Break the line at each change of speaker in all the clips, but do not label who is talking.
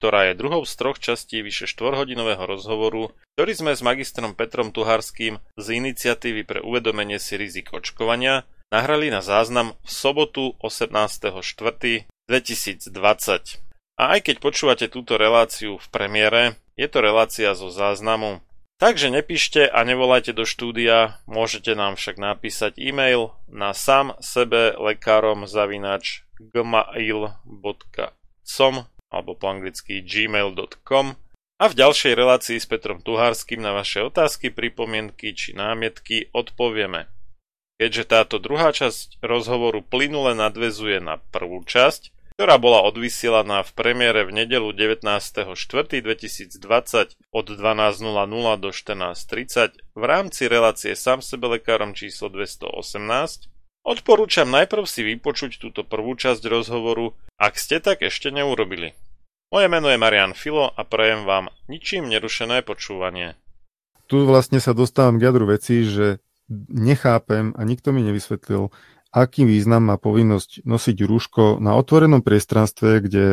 ktorá je druhou z troch častí vyše štvorhodinového rozhovoru, ktorý sme s magistrom Petrom Tuharským z iniciatívy pre uvedomenie si rizik očkovania nahrali na záznam v sobotu 18.4.2020. A aj keď počúvate túto reláciu v premiére, je to relácia zo záznamu Takže nepíšte a nevolajte do štúdia, môžete nám však napísať e-mail na sam sebe lekárom zavinač gmail.com alebo po anglicky gmail.com a v ďalšej relácii s Petrom Tuhárským na vaše otázky, pripomienky či námietky odpovieme. Keďže táto druhá časť rozhovoru plynule nadvezuje na prvú časť, ktorá bola odvysielaná v premiére v nedelu 19.4.2020 od 12.00 do 14.30 v rámci relácie sám sebe lekárom číslo 218, odporúčam najprv si vypočuť túto prvú časť rozhovoru, ak ste tak ešte neurobili. Moje meno je Marian Filo a prajem vám ničím nerušené počúvanie.
Tu vlastne sa dostávam k jadru veci, že nechápem a nikto mi nevysvetlil, aký význam má povinnosť nosiť rúško na otvorenom priestranstve, kde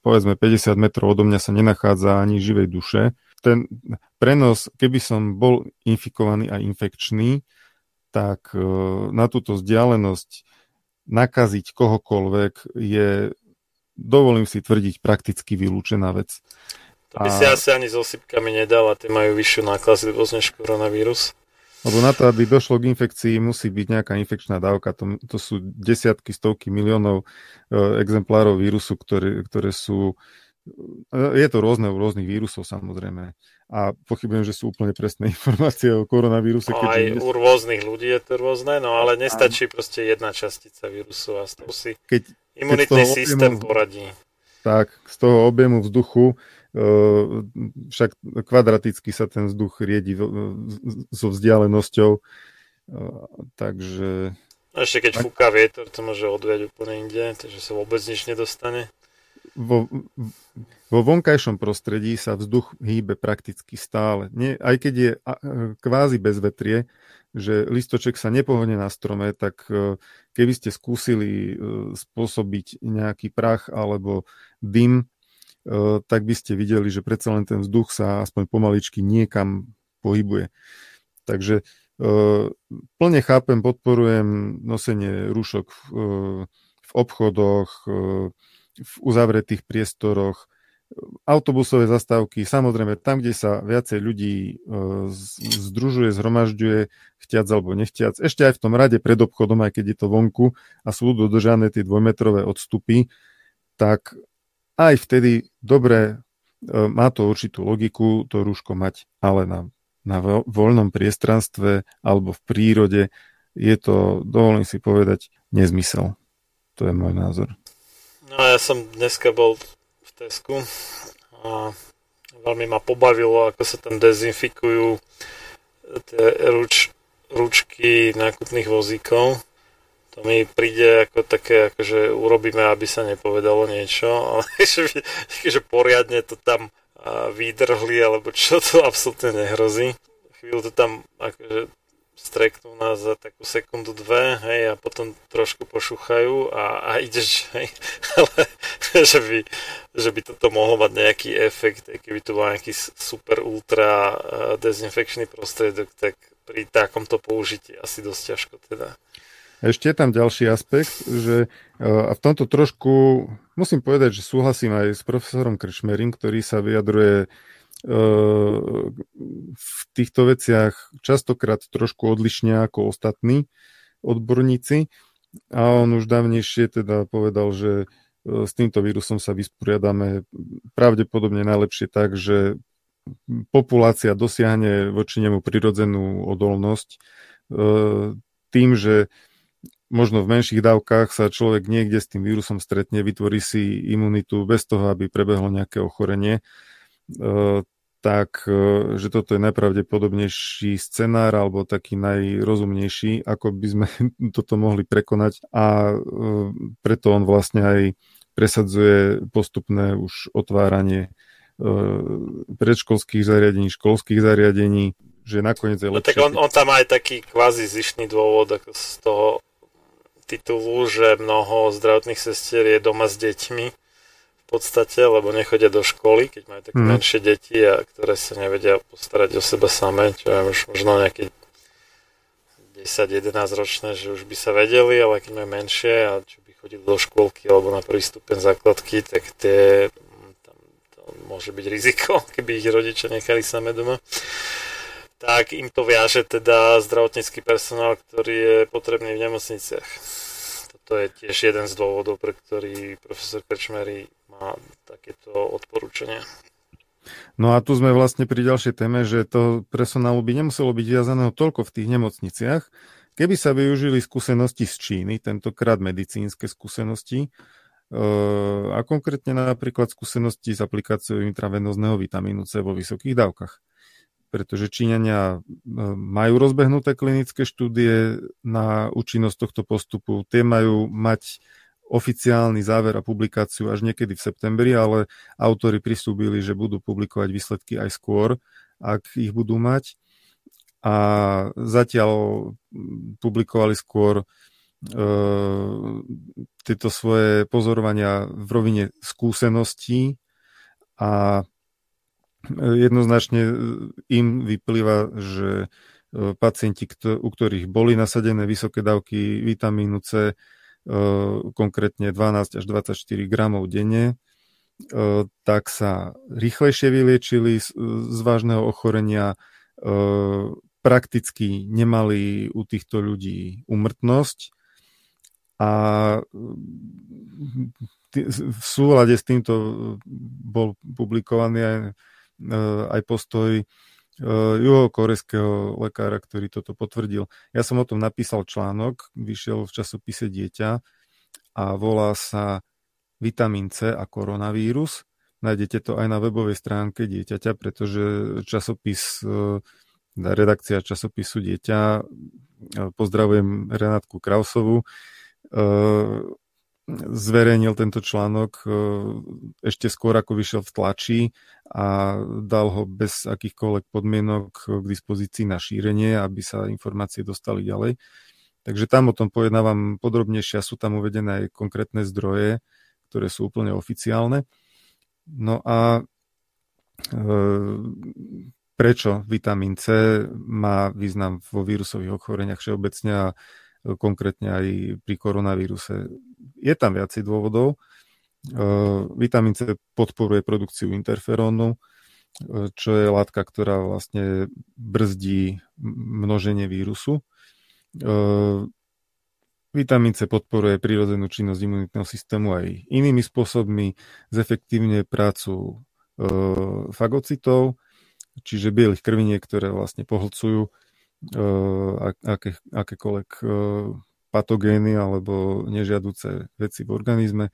povedzme 50 metrov odo mňa sa nenachádza ani živej duše. Ten prenos, keby som bol infikovaný a infekčný, tak e, na túto vzdialenosť nakaziť kohokoľvek je, dovolím si tvrdiť, prakticky vylúčená vec.
To by a... si asi ani so sypkami nedal a tie majú vyššiu nákazlivosť než koronavírus.
Lebo na to, aby došlo k infekcii, musí byť nejaká infekčná dávka. To, to sú desiatky, stovky miliónov e, exemplárov vírusu, ktoré, ktoré sú... E, je to rôzne u rôznych vírusov samozrejme. A pochybujem, že sú úplne presné informácie o koronavíruse.
No, aj u rôznych ľudí je to rôzne, no ale nestačí a... proste jedna častica vírusu a toho si keď, imunitný keď systém objemu, poradí.
Tak, z toho objemu vzduchu však kvadraticky sa ten vzduch riedi so vzdialenosťou, takže...
A ešte keď fúka vietor, to môže odviať úplne inde, takže sa vôbec nič nedostane.
Vo, vo vonkajšom prostredí sa vzduch hýbe prakticky stále. Nie, aj keď je kvázi bez vetrie, že listoček sa nepohodne na strome, tak e, keby ste skúsili e, spôsobiť nejaký prach alebo dym, e, tak by ste videli, že predsa len ten vzduch sa aspoň pomaličky niekam pohybuje. Takže plne chápem, podporujem nosenie rúšok v obchodoch, v uzavretých priestoroch, autobusové zastávky, samozrejme tam, kde sa viacej ľudí e, združuje, zhromažďuje, chtiac alebo nechtiac, ešte aj v tom rade pred obchodom, aj keď je to vonku a sú dodržané tie dvojmetrové odstupy, tak aj vtedy dobre e, má to určitú logiku to rúško mať, ale na, na voľnom priestranstve alebo v prírode je to, dovolím si povedať, nezmysel. To je môj názor.
No ja som dneska bol Tesku a veľmi ma pobavilo, ako sa tam dezinfikujú tie ruč, ručky nákupných vozíkov. To mi príde ako také, akože urobíme, aby sa nepovedalo niečo, ale že poriadne to tam vydrhli, alebo čo to absolútne nehrozí. Chvíľu to tam akože streknú nás za takú sekundu, dve, hej, a potom trošku pošúchajú a, a ideš, hej, ale že by, že by toto mohlo mať nejaký efekt, keby to bol nejaký super ultra dezinfekčný prostriedok, tak pri takomto použití asi dosť ťažko teda.
Ešte je tam ďalší aspekt, že a v tomto trošku musím povedať, že súhlasím aj s profesorom Kršmerim, ktorý sa vyjadruje v týchto veciach častokrát trošku odlišne ako ostatní odborníci. A on už dávnejšie teda povedal, že e, s týmto vírusom sa vysporiadame pravdepodobne najlepšie tak, že populácia dosiahne voči nemu prirodzenú odolnosť e, tým, že možno v menších dávkach sa človek niekde s tým vírusom stretne, vytvorí si imunitu bez toho, aby prebehlo nejaké ochorenie tak e, že toto je najpravdepodobnejší scenár alebo taký najrozumnejší, ako by sme toto mohli prekonať a e, preto on vlastne aj presadzuje postupné už otváranie predškolských zariadení, školských zariadení, že nakoniec je lepšie.
No, tak on, on tam aj taký kvázi zišný dôvod ako z toho titulu, že mnoho zdravotných sestier je doma s deťmi podstate, lebo nechodia do školy, keď majú také mm. menšie deti, a ktoré sa nevedia postarať o seba samé, čo je už možno nejaké 10-11 ročné, že už by sa vedeli, ale keď majú menšie a čo by chodili do škôlky alebo na prvý stupeň základky, tak tie tam to môže byť riziko, keby ich rodičia nechali samé doma tak im to viaže teda zdravotnícky personál, ktorý je potrebný v nemocniciach. Toto je tiež jeden z dôvodov, pre ktorý profesor Krčmery má takéto odporúčania.
No a tu sme vlastne pri ďalšej téme, že to personálu by nemuselo byť viazaného toľko v tých nemocniciach, keby sa využili skúsenosti z Číny, tentokrát medicínske skúsenosti, eh, a konkrétne napríklad skúsenosti s aplikáciou intravenózneho vitamínu C vo vysokých dávkach. Pretože Číňania eh, majú rozbehnuté klinické štúdie na účinnosť tohto postupu, tie majú mať oficiálny záver a publikáciu až niekedy v septembri, ale autory pristúbili, že budú publikovať výsledky aj skôr, ak ich budú mať. A zatiaľ publikovali skôr e, tieto svoje pozorovania v rovine skúseností a jednoznačne im vyplýva, že e, pacienti, u ktorých boli nasadené vysoké dávky vitamínu C, konkrétne 12 až 24 gramov denne, tak sa rýchlejšie vyliečili z, vážneho ochorenia, prakticky nemali u týchto ľudí umrtnosť. A v súlade s týmto bol publikovaný aj, aj postoj juhokorejského lekára, ktorý toto potvrdil. Ja som o tom napísal článok, vyšiel v časopise Dieťa a volá sa Vitamín C a koronavírus. Nájdete to aj na webovej stránke Dieťaťa, pretože časopis, redakcia časopisu Dieťa, pozdravujem Renátku Krausovu, zverejnil tento článok e, ešte skôr, ako vyšiel v tlači a dal ho bez akýchkoľvek podmienok k dispozícii na šírenie, aby sa informácie dostali ďalej. Takže tam o tom pojednávam podrobnejšie a sú tam uvedené aj konkrétne zdroje, ktoré sú úplne oficiálne. No a e, prečo vitamín C má význam vo vírusových ochoreniach všeobecne a konkrétne aj pri koronavíruse. Je tam viacej dôvodov. E, vitamín C podporuje produkciu interferónu, e, čo je látka, ktorá vlastne brzdí množenie vírusu. E, vitamín C podporuje prírodzenú činnosť imunitného systému aj inými spôsobmi, zefektívne prácu fagocitov, čiže bielých krviniek, ktoré vlastne pohlcujú aké, akékoľvek patogény alebo nežiaduce veci v organizme.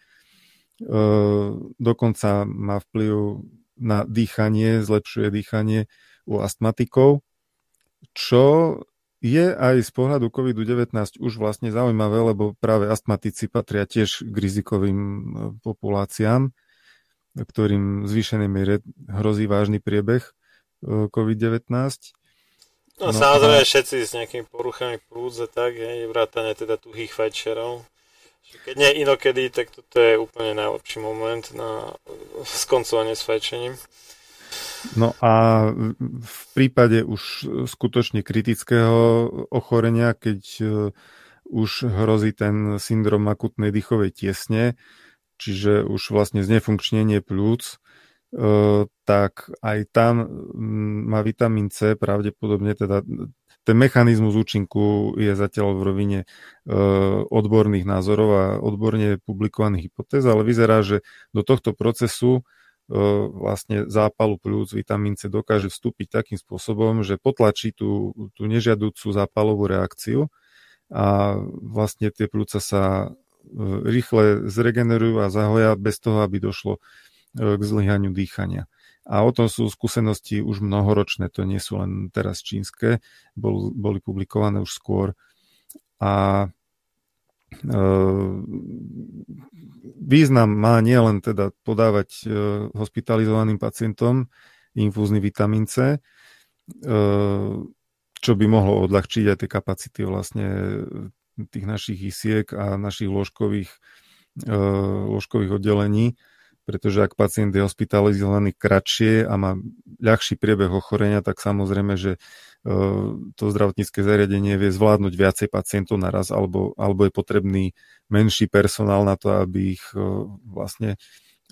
Dokonca má vplyv na dýchanie, zlepšuje dýchanie u astmatikov, čo je aj z pohľadu COVID-19 už vlastne zaujímavé, lebo práve astmatici patria tiež k rizikovým populáciám, ktorým v zvýšenej miere hrozí vážny priebeh COVID-19.
No, no samozrejme a... všetci s nejakými poruchami prúdze, tak, hej, vrátane teda tuhých fajčerov. Keď nie inokedy, tak toto je úplne najlepší moment na skoncovanie s fajčením.
No a v prípade už skutočne kritického ochorenia, keď e, už hrozí ten syndrom akutnej dýchovej tiesne, čiže už vlastne znefunkčnenie plúc, tak aj tam mm, má vitamín C pravdepodobne teda ten mechanizmus účinku je zatiaľ v rovine odborných názorov a odborne publikovaných hypotéz, ale vyzerá, že do tohto procesu vlastne zápalu plúc vitamín C dokáže vstúpiť takým spôsobom, že potlačí tú, tú nežiadúcu zápalovú reakciu a vlastne tie plúca sa rýchle zregenerujú a zahoja bez toho, aby došlo k zlyhaniu dýchania. A o tom sú skúsenosti už mnohoročné, to nie sú len teraz čínske, bol, boli publikované už skôr. A e, význam má nielen teda podávať e, hospitalizovaným pacientom infúzny vitamín C, e, čo by mohlo odľahčiť aj tie kapacity vlastne tých našich isiek a našich lôžkových, e, lôžkových oddelení, pretože ak pacient je hospitalizovaný kratšie a má ľahší priebeh ochorenia, tak samozrejme, že e, to zdravotnícke zariadenie vie zvládnuť viacej pacientov naraz, alebo, alebo je potrebný menší personál na to, aby ich e, vlastne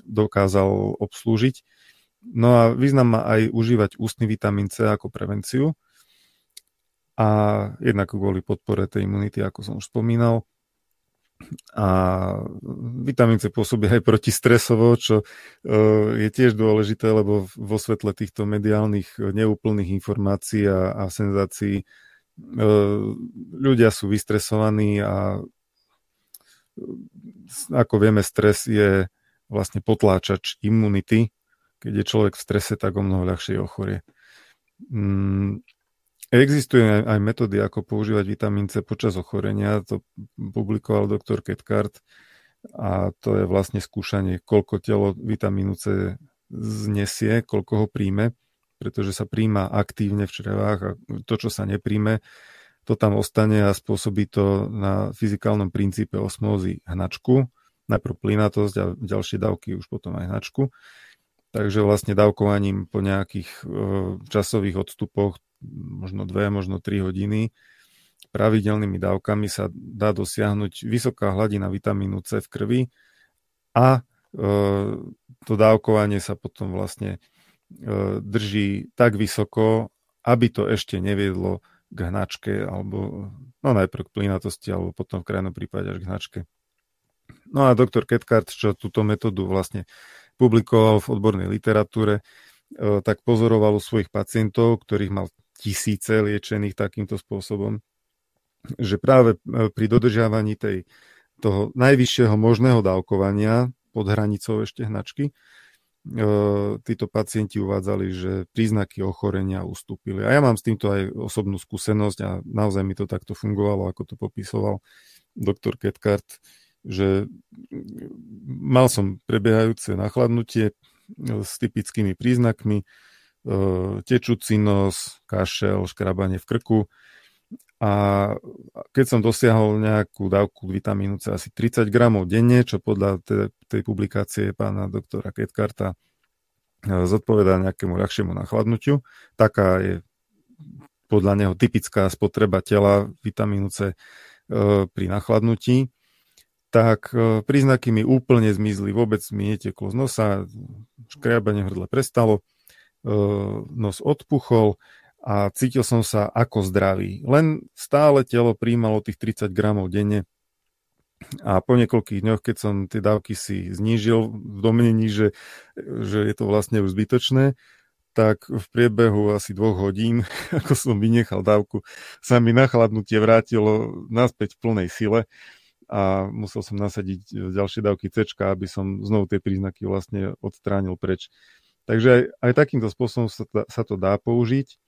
dokázal obslúžiť. No a význam má aj užívať ústny vitamín C ako prevenciu a jednak kvôli podpore tej imunity, ako som už spomínal, a vitamín C pôsobí aj protistresovo, čo e, je tiež dôležité, lebo vo svetle týchto mediálnych neúplných informácií a, a senzácií e, ľudia sú vystresovaní a ako vieme, stres je vlastne potláčač imunity. Keď je človek v strese, tak o mnoho ľahšie ochorie. Existujú aj metódy, ako používať vitamín C počas ochorenia. To publikoval doktor Ketkart a to je vlastne skúšanie, koľko telo vitamínu C znesie, koľko ho príjme, pretože sa príjma aktívne v črevách a to, čo sa nepríjme, to tam ostane a spôsobí to na fyzikálnom princípe osmózy hnačku, najprv plynatosť a ďalšie dávky už potom aj hnačku. Takže vlastne dávkovaním po nejakých e, časových odstupoch možno dve, možno tri hodiny pravidelnými dávkami sa dá dosiahnuť vysoká hladina vitamínu C v krvi a e, to dávkovanie sa potom vlastne e, drží tak vysoko, aby to ešte neviedlo k hnačke alebo no najprv k plynatosti alebo potom v krajnom prípade až k hnačke. No a doktor Ketkart, čo túto metódu vlastne publikoval v odbornej literatúre, e, tak pozoroval u svojich pacientov, ktorých mal tisíce liečených takýmto spôsobom, že práve e, pri dodržiavaní tej, toho najvyššieho možného dávkovania pod hranicou ešte hnačky, e, títo pacienti uvádzali, že príznaky ochorenia ustúpili. A ja mám s týmto aj osobnú skúsenosť a naozaj mi to takto fungovalo, ako to popisoval doktor Ketkart. že mal som prebiehajúce nachladnutie s typickými príznakmi, tečúci nos, kašel, škrabanie v krku. A keď som dosiahol nejakú dávku vitamínu C asi 30 gramov denne, čo podľa tej, publikácie pána doktora Ketkarta zodpovedá nejakému ľahšiemu nachladnutiu, taká je podľa neho typická spotreba tela vitamínu C e, pri nachladnutí, tak e, príznaky mi úplne zmizli. Vôbec mi neteklo z nosa, škriabanie hrdle prestalo, e, nos odpuchol a cítil som sa ako zdravý. Len stále telo príjmalo tých 30 gramov denne a po niekoľkých dňoch, keď som tie dávky si znížil v domnení, že, že je to vlastne už zbytočné, tak v priebehu asi dvoch hodín, ako som vynechal dávku, sa mi nachladnutie vrátilo naspäť v plnej sile a musel som nasadiť ďalšie dávky C, aby som znovu tie príznaky vlastne odstránil preč. Takže aj, aj takýmto spôsobom sa, sa to dá použiť.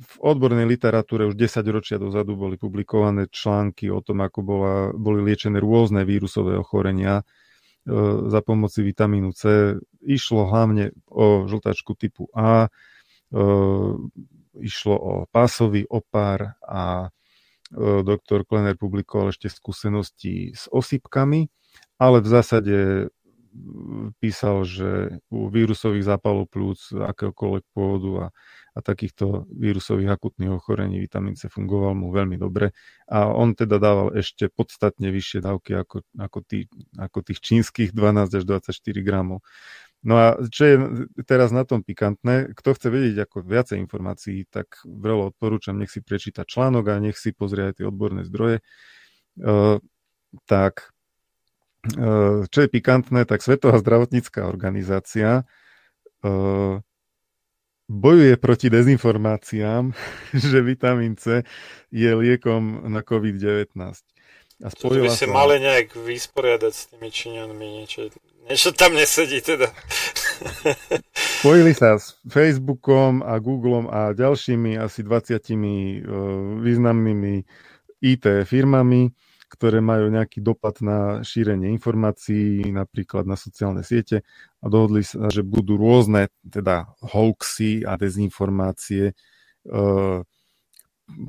V odbornej literatúre už 10 ročia dozadu boli publikované články o tom, ako bola, boli liečené rôzne vírusové ochorenia, E, za pomoci vitamínu C. Išlo hlavne o žltačku typu A, e, išlo o pásový opár a e, doktor Klenner publikoval ešte skúsenosti s osýpkami, ale v zásade písal, že u vírusových zápalov plúc akéhokoľvek pôvodu a a takýchto vírusových akutných ochorení vitamín C fungoval mu veľmi dobre a on teda dával ešte podstatne vyššie dávky ako, ako, tí, ako tých čínskych 12 až 24 gramov. No a čo je teraz na tom pikantné, kto chce vedieť ako viacej informácií, tak veľmi odporúčam, nech si prečíta článok a nech si pozrie aj tie odborné zdroje. Uh, tak čo je pikantné, tak Svetová zdravotnícká organizácia uh, bojuje proti dezinformáciám, že vitamín C je liekom na COVID-19.
A spojila by sa... mali nejak vysporiadať s tými Číňanmi, niečo, niečo tam nesedí teda.
Spojili sa s Facebookom a Googlem a ďalšími asi 20 uh, významnými IT firmami, ktoré majú nejaký dopad na šírenie informácií, napríklad na sociálne siete. A dohodli sa, že budú rôzne teda hoaxy a dezinformácie e,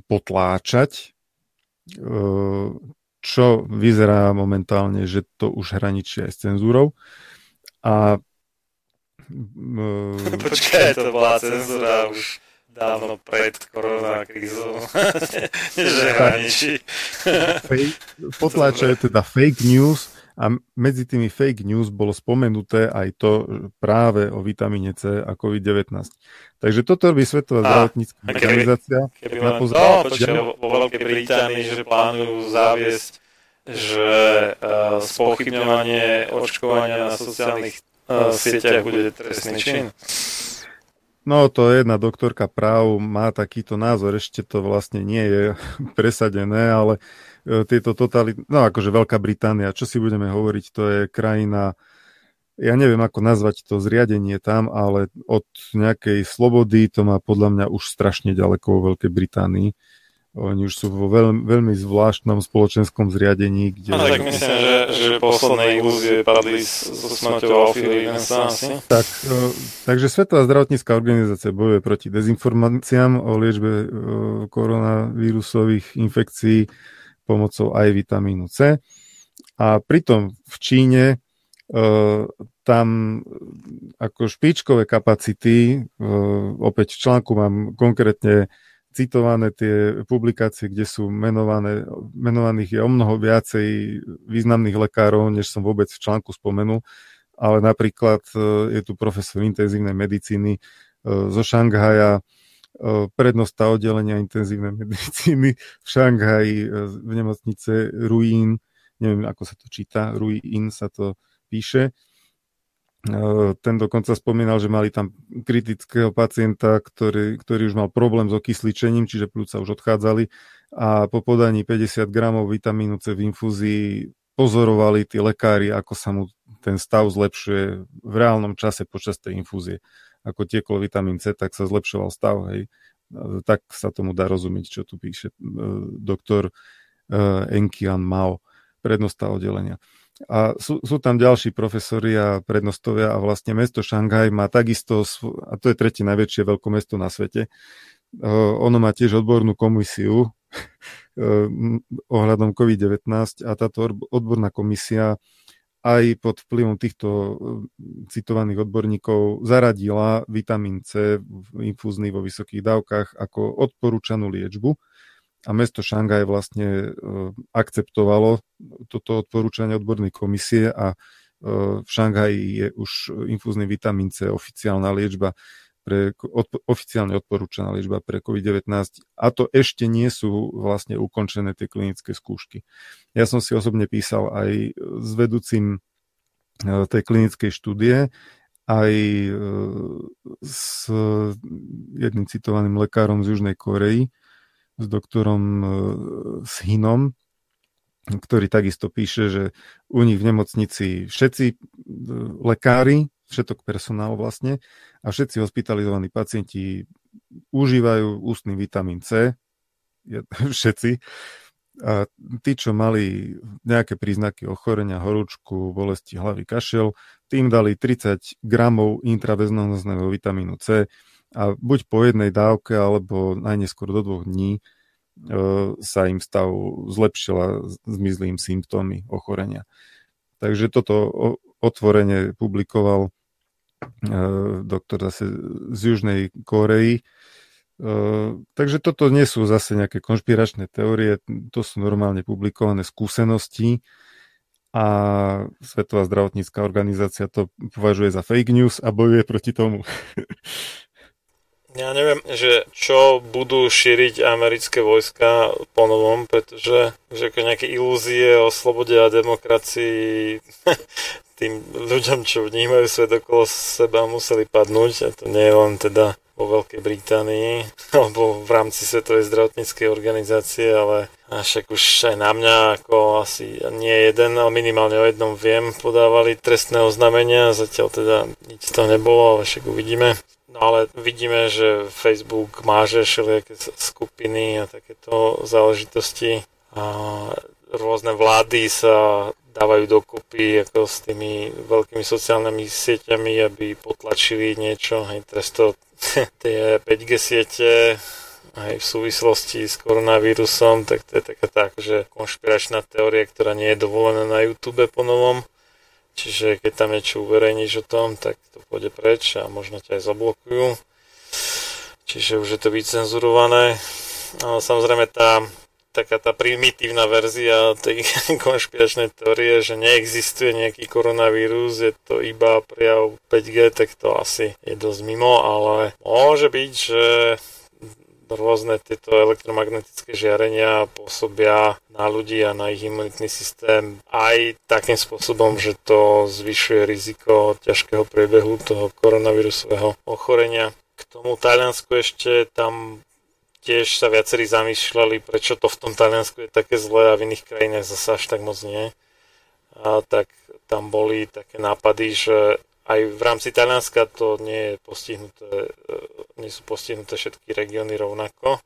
potláčať, e, čo vyzerá momentálne, že to už hraničí aj s cenzúrou. A
e, Počkaj, to bola cenzúra už dávno pred koronakrízou. že hraničí.
Potláčajú teda fake news a medzi tými fake news bolo spomenuté aj to práve o vitamíne C a COVID-19. Takže toto robí Svetová zdravotnícká organizácia.
Keby len to, no, vo Veľkej Británii, že plánujú zaviesť že uh, spochybňovanie očkovania na sociálnych uh, sieťach bude trestný čin.
No to jedna doktorka práv má takýto názor, ešte to vlastne nie je presadené, ale e, tieto totality, no akože Veľká Británia, čo si budeme hovoriť, to je krajina, ja neviem ako nazvať to zriadenie tam, ale od nejakej slobody to má podľa mňa už strašne ďaleko vo Veľkej Británii. Oni už sú vo veľmi, veľmi zvláštnom spoločenskom zriadení, kde...
No, tak myslím, že, že posledné ilúzie padli so smrťou asi.
Tak, e, takže Svetová zdravotnícká organizácia bojuje proti dezinformáciám o liečbe e, koronavírusových infekcií pomocou aj vitamínu C. A pritom v Číne e, tam ako špičkové kapacity, opäť v článku mám konkrétne citované tie publikácie, kde sú menované, menovaných je o mnoho viacej významných lekárov, než som vôbec v článku spomenul, ale napríklad e, je tu profesor intenzívnej medicíny e, zo Šanghaja, e, prednosta oddelenia intenzívnej medicíny v Šanghaji v nemocnice Ruín, neviem ako sa to číta, Ruín sa to píše, ten dokonca spomínal, že mali tam kritického pacienta, ktorý, ktorý už mal problém s okysličením, čiže plúca už odchádzali a po podaní 50 gramov vitamínu C v infúzii pozorovali tí lekári, ako sa mu ten stav zlepšuje v reálnom čase počas tej infúzie. Ako tieklo vitamín C, tak sa zlepšoval stav. Hej. Tak sa tomu dá rozumieť, čo tu píše e, doktor e, Enkian Mao. prednosta oddelenia. A sú, sú tam ďalší profesori a prednostovia a vlastne mesto Šanghaj má takisto, a to je tretie najväčšie veľkomesto na svete, ono má tiež odbornú komisiu uh, ohľadom COVID-19 a táto odborná komisia aj pod vplyvom týchto citovaných odborníkov zaradila vitamín C infúzny vo vysokých dávkach ako odporúčanú liečbu a mesto Šangaj vlastne e, akceptovalo toto odporúčanie odbornej komisie a e, v Šangaji je už infúzny vitamín C oficiálna liečba pre, od, oficiálne odporúčaná liečba pre COVID-19 a to ešte nie sú vlastne ukončené tie klinické skúšky. Ja som si osobne písal aj s vedúcim e, tej klinickej štúdie, aj s jedným citovaným lekárom z Južnej Koreji, s doktorom e, Shinom, ktorý takisto píše, že u nich v nemocnici všetci e, lekári, všetok personál vlastne a všetci hospitalizovaní pacienti užívajú ústny vitamín C, všetci, a tí, čo mali nejaké príznaky ochorenia, horúčku, bolesti hlavy, kašel, tým dali 30 gramov intraveznozného vitamínu C a buď po jednej dávke alebo najneskôr do dvoch dní e, sa im stav zlepšil a zmizli im symptómy ochorenia. Takže toto otvorene publikoval e, doktor zase z Južnej Koreji. E, takže toto nie sú zase nejaké konšpiračné teórie, to sú normálne publikované skúsenosti a Svetová zdravotnícká organizácia to považuje za fake news a bojuje proti tomu.
Ja neviem, že čo budú šíriť americké vojska po novom, pretože že ako nejaké ilúzie o slobode a demokracii tým ľuďom, čo vnímajú svet okolo seba, museli padnúť. A to nie je len teda vo Veľkej Británii alebo v rámci Svetovej zdravotníckej organizácie, ale však už aj na mňa ako asi nie jeden, ale minimálne o jednom viem, podávali trestné oznámenia, zatiaľ teda nič to nebolo, ale však uvidíme. No ale vidíme, že Facebook máže všelijaké skupiny a takéto záležitosti a rôzne vlády sa dávajú dokopy ako s tými veľkými sociálnymi sieťami, aby potlačili niečo. Hej, teraz to tie 5G siete aj v súvislosti s koronavírusom, tak to je taká tá akože konšpiračná teória, ktorá nie je dovolená na YouTube po novom. Čiže keď tam niečo uverejníš o tom, tak to pôjde preč a možno ťa aj zablokujú. Čiže už je to vycenzurované. Ale samozrejme tá taká tá primitívna verzia tej konšpiračnej teórie, že neexistuje nejaký koronavírus, je to iba prejav 5G, tak to asi je dosť mimo, ale môže byť, že rôzne tieto elektromagnetické žiarenia pôsobia na ľudí a na ich imunitný systém aj takým spôsobom, že to zvyšuje riziko ťažkého priebehu toho koronavírusového ochorenia. K tomu Taliansku ešte tam tiež sa viacerí zamýšľali, prečo to v tom Taliansku je také zlé a v iných krajinách zase až tak moc nie. A tak tam boli také nápady, že aj v rámci Talianska to nie, je postihnuté, e, nie sú postihnuté všetky regióny rovnako.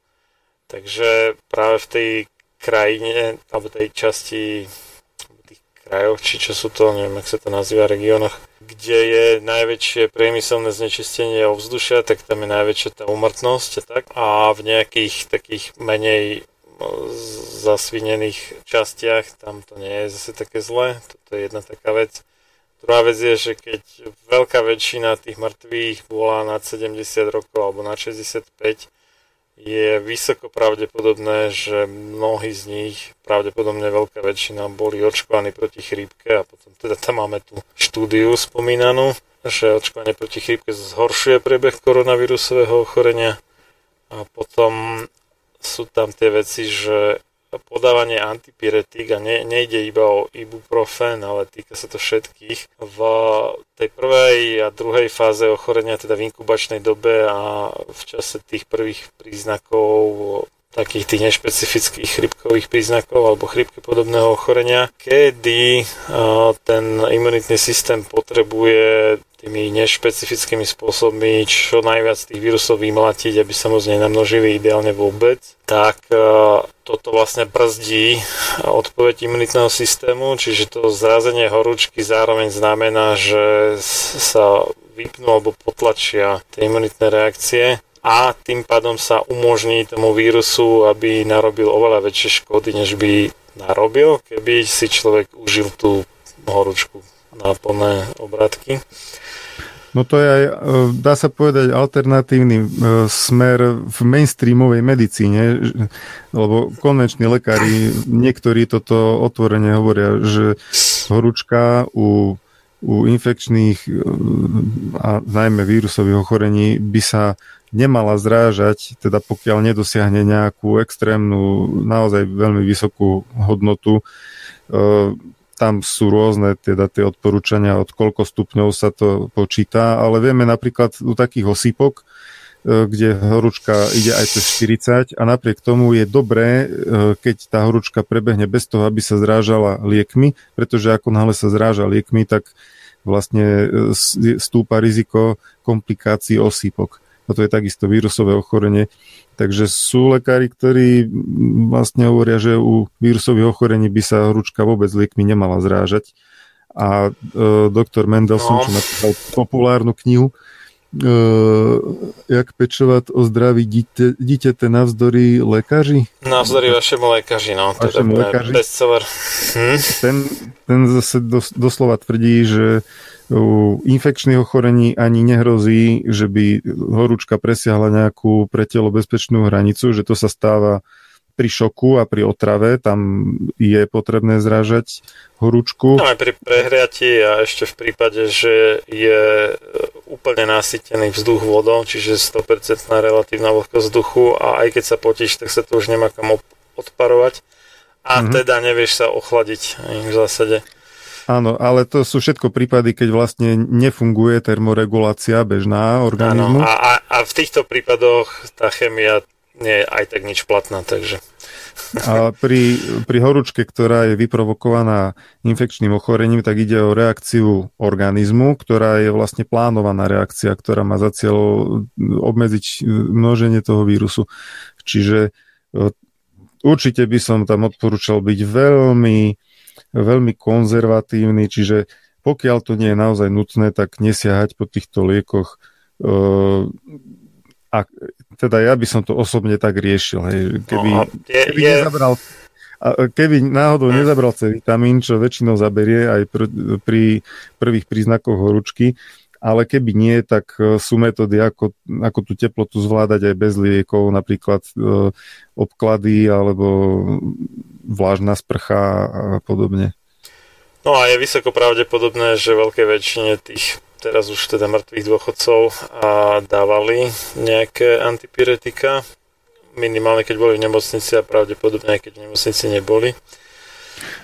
Takže práve v tej krajine, alebo tej časti tých krajoch, či čo sú to, neviem, ak sa to nazýva, regiónoch, kde je najväčšie priemyselné znečistenie ovzdušia, tak tam je najväčšia tá umrtnosť a tak. A v nejakých takých menej zasvinených častiach tam to nie je zase také zlé. Toto je jedna taká vec. Druhá vec je, že keď veľká väčšina tých mŕtvych bola nad 70 rokov alebo na 65, je vysoko pravdepodobné, že mnohí z nich, pravdepodobne veľká väčšina, boli očkovaní proti chrípke a potom teda tam máme tú štúdiu spomínanú, že očkovanie proti chrípke zhoršuje priebeh koronavírusového ochorenia. A potom sú tam tie veci, že podávanie antipiretík a ne, nejde iba o ibuprofen, ale týka sa to všetkých. V tej prvej a druhej fáze ochorenia, teda v inkubačnej dobe a v čase tých prvých príznakov takých tých nešpecifických chrypkových príznakov alebo chrypky podobného ochorenia, kedy ten imunitný systém potrebuje tými nešpecifickými spôsobmi čo najviac tých vírusov vymlatiť, aby sa moc nenamnožili ideálne vôbec, tak e, toto vlastne brzdí odpoveď imunitného systému, čiže to zrazenie horúčky zároveň znamená, že sa vypnú alebo potlačia tie imunitné reakcie a tým pádom sa umožní tomu vírusu, aby narobil oveľa väčšie škody, než by narobil, keby si človek užil tú horúčku na plné obratky.
No to je aj, e, dá sa povedať, alternatívny e, smer v mainstreamovej medicíne, lebo konvenční lekári, niektorí toto otvorene hovoria, že horúčka u, u infekčných e, a najmä vírusových ochorení by sa nemala zrážať, teda pokiaľ nedosiahne nejakú extrémnu, naozaj veľmi vysokú hodnotu. Tam sú rôzne teda tie odporúčania, od koľko stupňov sa to počíta, ale vieme napríklad u takých osýpok, e, kde horúčka ide aj cez 40 a napriek tomu je dobré, e, keď tá horúčka prebehne bez toho, aby sa zrážala liekmi, pretože ako náhle sa zráža liekmi, tak vlastne e, stúpa riziko komplikácií osýpok. Toto je takisto vírusové ochorenie. Takže sú lekári, ktorí vlastne hovoria, že u vírusových ochorení by sa horúčka vôbec liekmi nemala zrážať. A e, doktor Mendelssohn, no. čo napísal populárnu knihu, jak pečovať o zdraví dite, dieťate navzdory lekári?
Navzdory vašemu lekári, no. Vašemu lekári. bestseller.
Hm? Ten, ten zase dos, doslova tvrdí, že u infekčných ochorení ani nehrozí, že by horúčka presiahla nejakú pre telo bezpečnú hranicu, že to sa stáva pri šoku a pri otrave, tam je potrebné zrážať horúčku.
No aj pri prehriati a ešte v prípade, že je úplne nasytený vzduch vodou, čiže 100% relatívna vlhkosť vzduchu a aj keď sa potíš, tak sa to už nemá kam odparovať a mm-hmm. teda nevieš sa ochladiť v zásade.
Áno, ale to sú všetko prípady, keď vlastne nefunguje termoregulácia bežná organizmu.
Áno, a, a, a v týchto prípadoch tá chemia nie je aj tak nič platná, takže...
A pri, pri horúčke, ktorá je vyprovokovaná infekčným ochorením, tak ide o reakciu organizmu, ktorá je vlastne plánovaná reakcia, ktorá má za cieľ obmedziť množenie toho vírusu. Čiže e, určite by som tam odporúčal byť veľmi veľmi konzervatívny, čiže pokiaľ to nie je naozaj nutné, tak nesiahať po týchto liekoch. A teda ja by som to osobne tak riešil. Hej. Keby, no, je, keby, je... Nezabral, keby náhodou nezabral C vitamín, čo väčšinou zaberie aj pr, pri prvých príznakoch horúčky, ale keby nie, tak e, sú metódy, ako, ako tú teplotu zvládať aj bez liekov, napríklad e, obklady alebo vlážna sprcha a podobne.
No a je vysoko pravdepodobné, že veľké väčšine tých teraz už teda mŕtvych dôchodcov a dávali nejaké antipyretika, minimálne keď boli v nemocnici a pravdepodobne aj keď v nemocnici neboli.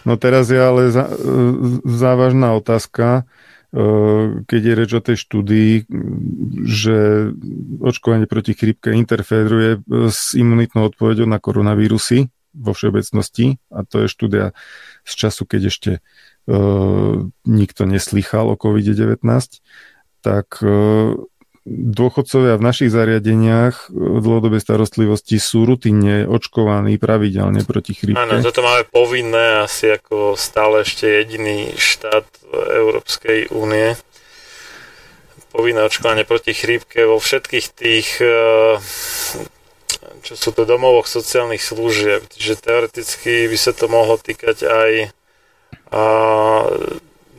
No teraz je ale e, závažná otázka, Eh, keď je reč o tej štúdii, že očkovanie proti chrípke interferuje s imunitnou odpovedou na koronavírusy vo všeobecnosti a to je štúdia z času, keď ešte nikto neslychal o COVID-19, tak uh, dôchodcovia v našich zariadeniach v dlhodobej starostlivosti sú rutinne očkovaní pravidelne proti chrípke.
Áno, toto máme povinné asi ako stále ešte jediný štát Európskej únie. Povinné očkovanie proti chrípke vo všetkých tých čo sú to domovoch sociálnych služieb. Čiže teoreticky by sa to mohlo týkať aj a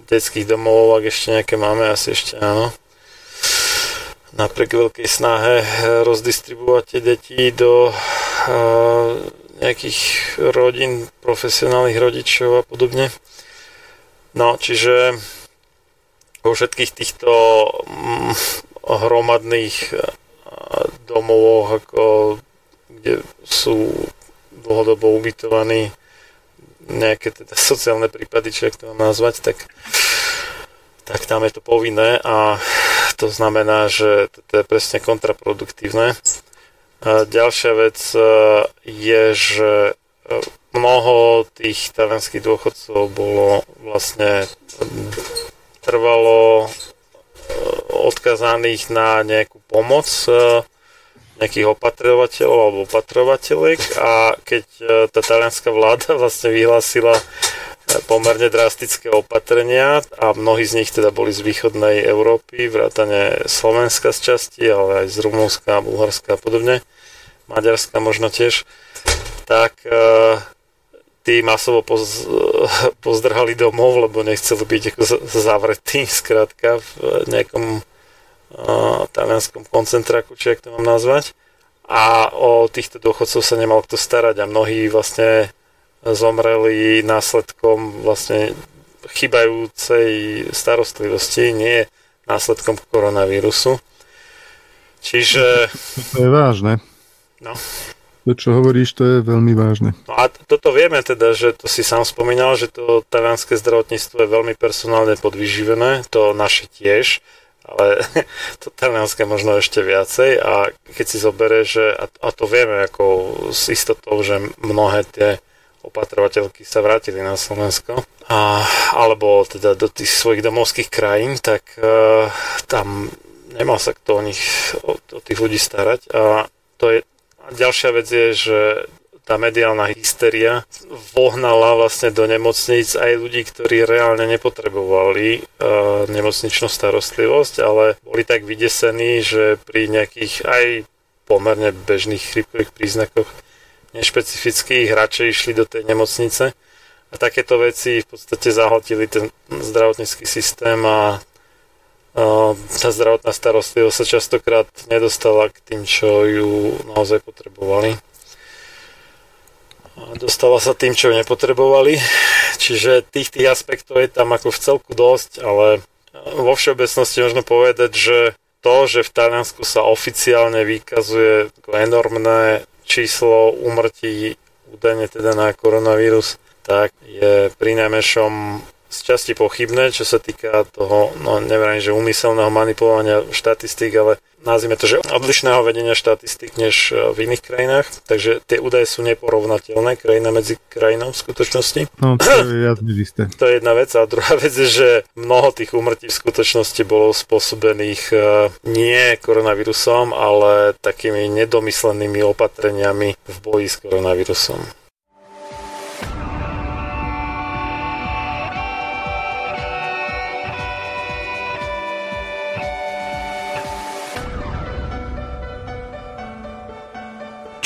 detských domov, ak ešte nejaké máme, asi ešte áno napriek veľkej snahe eh, rozdistribuovať tie deti do eh, nejakých rodín, profesionálnych rodičov a podobne. No, čiže vo všetkých týchto mm, hromadných eh, domovoch, ako, kde sú dlhodobo ubytovaní nejaké teda sociálne prípady, či ak to mám nazvať, tak, tak tam je to povinné a to znamená, že to je presne kontraproduktívne. A ďalšia vec e, je, že e, mnoho tých talianských dôchodcov bolo vlastne trvalo odkazaných na nejakú pomoc nejakých opatrovateľov alebo opatrovateľek a keď tá talianská vláda vlastne vyhlásila pomerne drastické opatrenia a mnohí z nich teda boli z východnej Európy, vrátane Slovenska z časti, ale aj z Rumunska, Bulharska a podobne, Maďarska možno tiež, tak tí masovo poz, pozdrhali domov, lebo nechceli byť ako zavretí, skrátka, v nejakom talianskom koncentráku, či ak to mám nazvať. A o týchto dôchodcov sa nemal kto starať a mnohí vlastne zomreli následkom vlastne chybajúcej starostlivosti, nie následkom koronavírusu. Čiže...
To je vážne.
No.
To, čo hovoríš, to je veľmi vážne.
No a toto vieme teda, že to si sám spomínal, že to talianské zdravotníctvo je veľmi personálne podvyživené, to naše tiež, ale to talianské možno ešte viacej a keď si zobere, že, a, to vieme ako s istotou, že mnohé tie opatrovateľky sa vrátili na Slovensko, a, alebo teda do tých svojich domovských krajín, tak uh, tam nemal sa kto o nich, o, o tých ľudí starať. A to je, a ďalšia vec je, že tá mediálna hysteria vohnala vlastne do nemocníc aj ľudí, ktorí reálne nepotrebovali uh, nemocničnú starostlivosť, ale boli tak vydesení, že pri nejakých aj pomerne bežných chrypkových príznakoch nešpecifických radšej išli do tej nemocnice. A takéto veci v podstate zahltili ten zdravotnícky systém a tá zdravotná starostlivosť sa častokrát nedostala k tým, čo ju naozaj potrebovali. Dostala sa tým, čo nepotrebovali. Čiže tých tých aspektov je tam ako v celku dosť, ale vo všeobecnosti možno povedať, že to, že v Taliansku sa oficiálne vykazuje enormné číslo úmrtí údajne teda na koronavírus, tak je pri najmenšom z časti pochybné, čo sa týka toho, no neviem, že úmyselného manipulovania štatistík, ale nazvime to, že odlišného vedenia štatistík než e, v iných krajinách, takže tie údaje sú neporovnateľné krajina medzi krajinou v skutočnosti.
No, to je jasne isté.
To je jedna vec a druhá vec je, že mnoho tých úmrtí v skutočnosti bolo spôsobených e, nie koronavírusom, ale takými nedomyslenými opatreniami v boji s koronavírusom.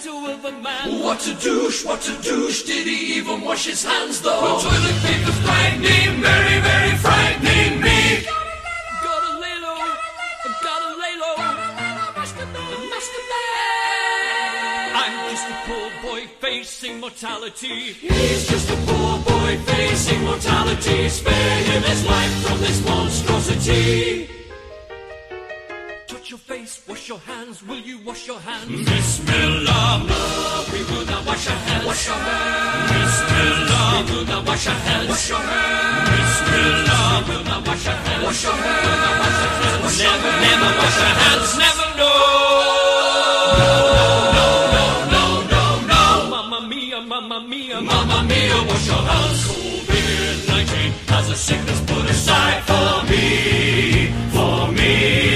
Silhouette of a man. What a douche, what a douche. Did he even wash his hands though? The toilet paper's frightening, very, very frightening me. Gotta lay low, gotta lay low. I'm just a poor boy facing mortality. He's just a poor boy facing mortality. Spare him his life from this monstrosity. Face, wash your hands. Will you wash your hands? Bismillah. No, we will not wash our hands. Wash your hands. Bismillah. We will not wash our hands. Wash your hands. Bismillah. We will not wash our hands. Wash your hands. Not wash our hands. Never, never wash our hands. Never, no. No, no, no, no, no, no. Mamma mia, mamma mia, mamma mia, wash your hands. COVID-19 has a sickness put aside for me, for me,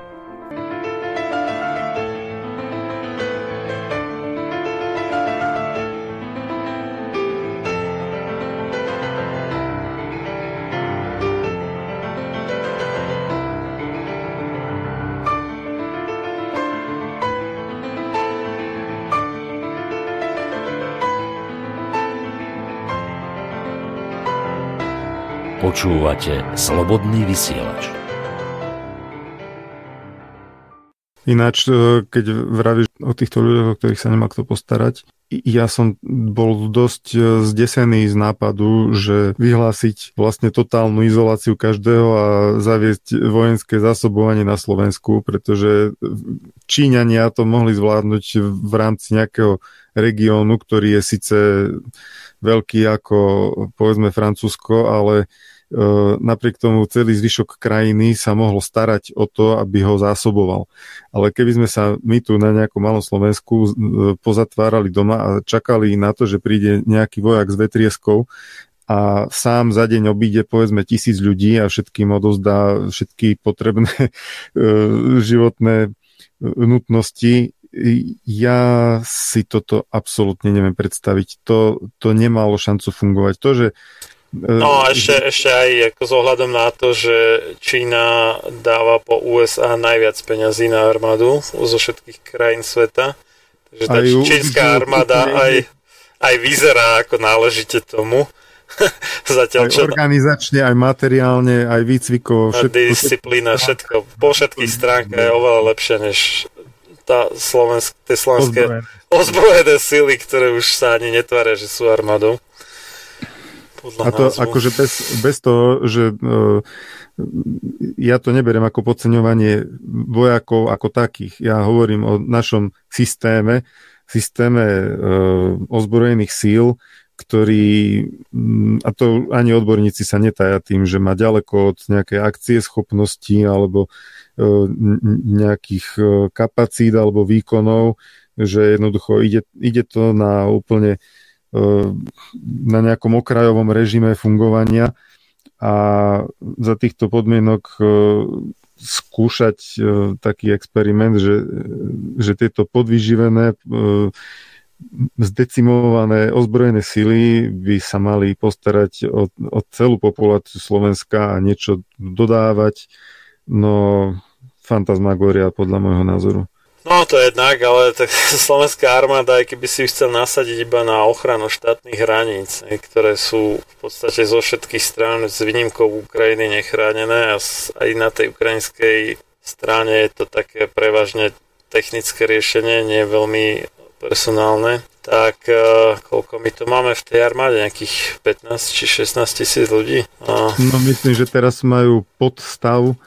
Počúvate Slobodný vysielač.
Ináč, e, keď vravíš o týchto ľuďoch, o ktorých sa nemá kto postarať, ja som bol dosť e, zdesený z nápadu, že vyhlásiť vlastne totálnu izoláciu každého a zaviesť vojenské zásobovanie na Slovensku, pretože Číňania to mohli zvládnuť v rámci nejakého regiónu, ktorý je síce veľký ako povedzme Francúzsko, ale napriek tomu celý zvyšok krajiny sa mohol starať o to, aby ho zásoboval. Ale keby sme sa my tu na nejakom malom Slovensku pozatvárali doma a čakali na to, že príde nejaký vojak s vetrieskou a sám za deň obíde povedzme tisíc ľudí a všetkým odozdá všetky potrebné životné nutnosti, ja si toto absolútne neviem predstaviť. To, to nemalo šancu fungovať. To, že
No a ešte, ešte aj ako s ohľadom na to, že Čína dáva po USA najviac peňazí na armádu zo všetkých krajín sveta. Takže tá aj čínska armáda aj, aj vyzerá ako náležite tomu.
Zatiaľ, aj čo... organizačne, aj materiálne, aj výcvikovo.
Všetko, disciplína, všetko. Po všetkých stránkach je oveľa lepšie než tá slovensk, tie slovenské ozbrojené. ozbrojené sily, ktoré už sa ani netvária, že sú armádou.
Podľa A to názvu. akože bez, bez toho, že uh, ja to neberiem ako podceňovanie vojakov ako takých. Ja hovorím o našom systéme, systéme uh, ozbrojených síl, ktorý, mm, a to ani odborníci sa netaja tým, že má ďaleko od nejakej akcie schopnosti alebo e, nejakých e, kapacít alebo výkonov, že jednoducho ide, ide to na úplne e, na nejakom okrajovom režime fungovania a za týchto podmienok skúšať taký experiment, že, že tieto podvyživené zdecimované ozbrojené sily by sa mali postarať o, o celú populáciu Slovenska a niečo dodávať. No, fantasmagória podľa môjho názoru.
No to je jednak, ale tak slovenská armáda, aj keby si chcel nasadiť iba na ochranu štátnych hraníc, ktoré sú v podstate zo všetkých strán s výnimkou Ukrajiny nechránené a aj na tej ukrajinskej strane je to také prevažne technické riešenie, nie veľmi personálne, tak uh, koľko my to máme v tej armáde, nejakých 15 či 16 tisíc ľudí?
A... No myslím, že teraz majú podstav,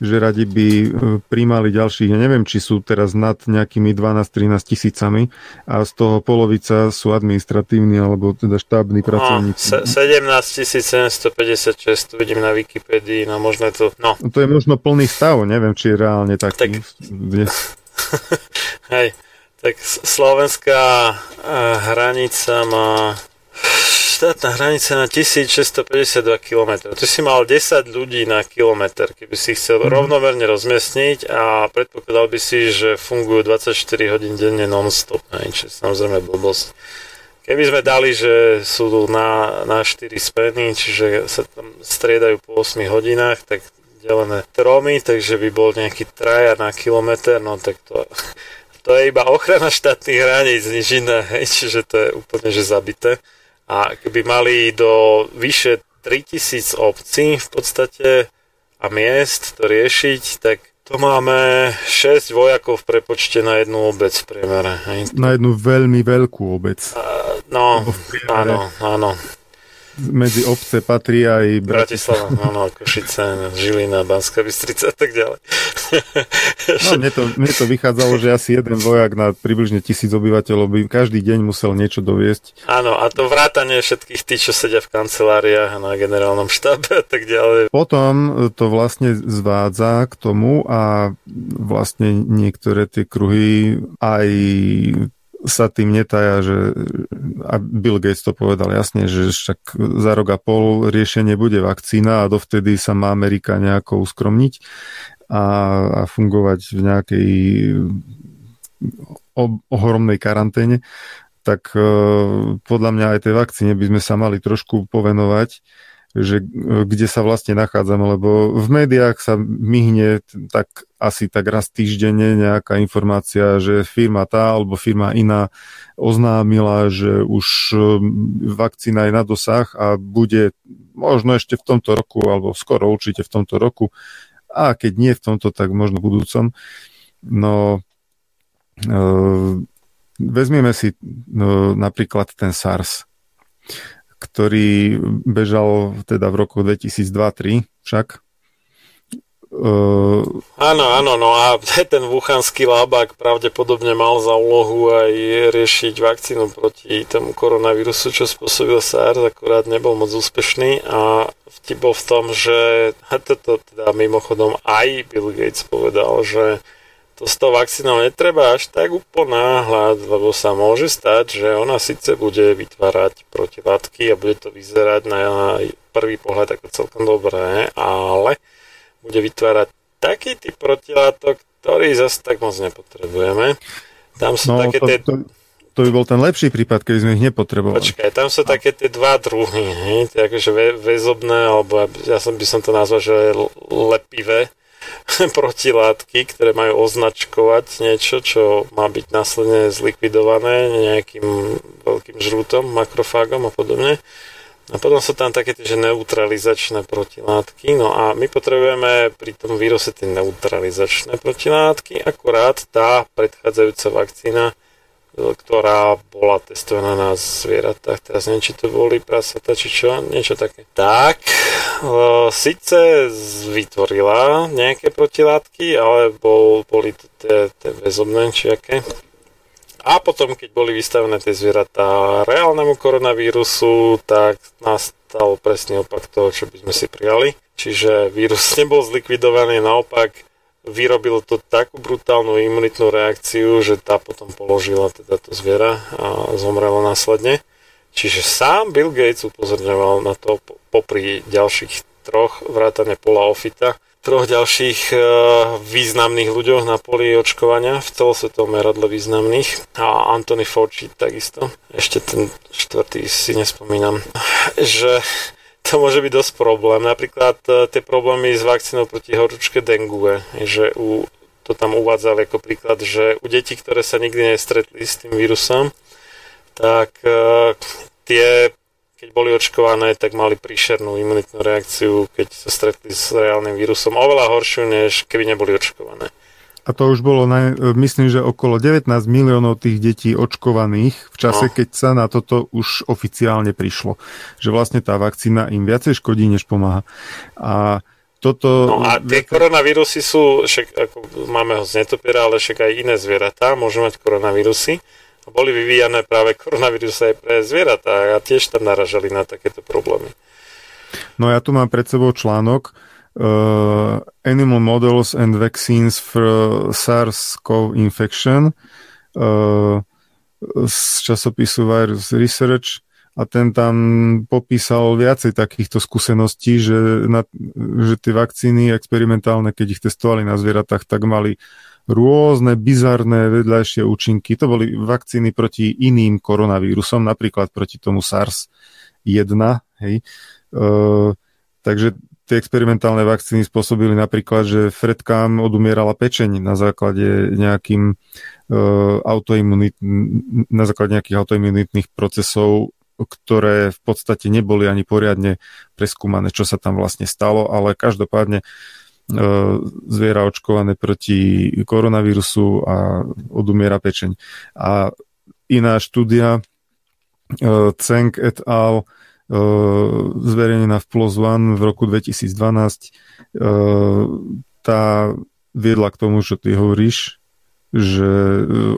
že radi by e, príjmali ďalších, ja neviem, či sú teraz nad nejakými 12-13 tisícami a z toho polovica sú administratívni alebo teda štábni no, pracovníci.
Se, 17 756 tu vidím na Wikipedii, no možno to... No.
no. To je možno plný stav, neviem, či je reálne taký. Tak... Dnes.
Hej, tak slovenská eh, hranica má štátna hranica na 1652 km. Tu si mal 10 ľudí na kilometr, keby si chcel mm. rovnomerne rozmiestniť a predpokladal by si, že fungujú 24 hodín denne non-stop. Čo samozrejme blbosť. Keby sme dali, že sú na, na 4 speny, čiže sa tam striedajú po 8 hodinách, tak delené tromy, takže by bol nejaký traja na kilometr, no tak to to je iba ochrana štátnych hraníc, nič iné, hej, čiže to je úplne že zabité. A keby mali do vyše 3000 obcí v podstate a miest to riešiť, tak to máme 6 vojakov v prepočte na jednu obec v priemere. Hej.
Na jednu veľmi veľkú obec.
Uh, no, áno, áno
medzi obce patrí aj
Bratislava. Áno, Košice, Žilina, Banská Bystrica a tak ďalej.
No, mne, to, mne to vychádzalo, že asi jeden vojak na približne tisíc obyvateľov by každý deň musel niečo doviesť.
Áno, a to vrátanie všetkých tých, čo sedia v kanceláriách a na generálnom štábe a tak ďalej.
Potom to vlastne zvádza k tomu a vlastne niektoré tie kruhy aj sa tým netaja, že a Bill Gates to povedal jasne, že však za rok a pol riešenie bude vakcína a dovtedy sa má Amerika nejako uskromniť a, a fungovať v nejakej ohromnej karanténe, tak uh, podľa mňa aj tej vakcíne by sme sa mali trošku povenovať že e, kde sa vlastne nachádzame, lebo v médiách sa myhne tak asi tak raz týždenne nejaká informácia, že firma tá alebo firma iná oznámila, že už e, vakcína je na dosah a bude možno ešte v tomto roku, alebo skoro určite v tomto roku, a keď nie v tomto, tak možno v budúcom. No, e, vezmeme si no, napríklad ten SARS ktorý bežal teda v roku 2002-2003 však.
Uh, áno, áno, no a ten wuhanský labák pravdepodobne mal za úlohu aj riešiť vakcínu proti tomu koronavírusu, čo spôsobil SARS, akurát nebol moc úspešný a vtip bol v tom, že toto teda mimochodom aj Bill Gates povedal, že to s tou vakcínou netreba až tak uponáhľať, lebo sa môže stať, že ona síce bude vytvárať protilátky a bude to vyzerať na prvý pohľad ako celkom dobré, ale bude vytvárať taký typ protilátok, ktorý zase tak moc nepotrebujeme. Tam sú no, také to, tie...
To, to by bol ten lepší prípad, keby sme ich nepotrebovali.
Počkaj, tam sú také tie dva druhy, hej? Akože väzobné, alebo ja som by som to nazval, že lepivé protilátky, ktoré majú označkovať niečo, čo má byť následne zlikvidované nejakým veľkým žrútom, makrofágom a podobne. A potom sú tam také tie, že neutralizačné protilátky. No a my potrebujeme pri tom víruse tie neutralizačné protilátky. Akurát tá predchádzajúca vakcína, ktorá bola testovaná na zvieratách, teraz neviem, či to boli prasata, či čo, niečo také. Tak, e, síce vytvorila nejaké protilátky, ale bol, boli tie, väzobné, či aké. A potom, keď boli vystavené tie zvieratá reálnemu koronavírusu, tak nastal presný opak toho, čo by sme si prijali. Čiže vírus nebol zlikvidovaný, naopak vyrobil to takú brutálnu imunitnú reakciu, že tá potom položila teda to zviera a zomrelo následne. Čiže sám Bill Gates upozorňoval na to popri ďalších troch, vrátane Pola Ofita, troch ďalších e, významných ľuďoch na poli očkovania, v celosvetovom meradle významných a Anthony Fauci takisto. Ešte ten štvrtý si nespomínam. Že to môže byť dosť problém. Napríklad e, tie problémy s vakcínou proti horúčke dengue, že u, to tam uvádzali ako príklad, že u detí, ktoré sa nikdy nestretli s tým vírusom, tak uh, tie keď boli očkované, tak mali príšernú imunitnú reakciu, keď sa stretli s reálnym vírusom, oveľa horšiu, než keby neboli očkované.
A to už bolo, myslím, že okolo 19 miliónov tých detí očkovaných v čase, no. keď sa na toto už oficiálne prišlo. Že vlastne tá vakcína im viacej škodí, než pomáha. A toto...
No a tie koronavírusy sú, však ako máme ho z netopiera, ale však aj iné zvieratá môžu mať koronavírusy boli vyvíjané práve koronavírus aj pre zvieratá a tiež tam naražali na takéto problémy.
No ja tu mám pred sebou článok uh, Animal Models and Vaccines for SARS-CoV Infection uh, z časopisu Virus Research a ten tam popísal viacej takýchto skúseností, že, na, že tie vakcíny experimentálne, keď ich testovali na zvieratách, tak mali rôzne bizarné vedľajšie účinky. To boli vakcíny proti iným koronavírusom, napríklad proti tomu SARS-1. Hej. E, takže tie experimentálne vakcíny spôsobili napríklad, že Fredkám odumierala pečeň na základe nejakým e, autoimunit, na základe nejakých autoimunitných procesov, ktoré v podstate neboli ani poriadne preskúmané, čo sa tam vlastne stalo, ale každopádne E, zviera očkované proti koronavírusu a odumiera pečeň. A iná štúdia Ceng e, et al. E, zverejnená v PLOS ONE v roku 2012 tá viedla k tomu, čo ty hovoríš, že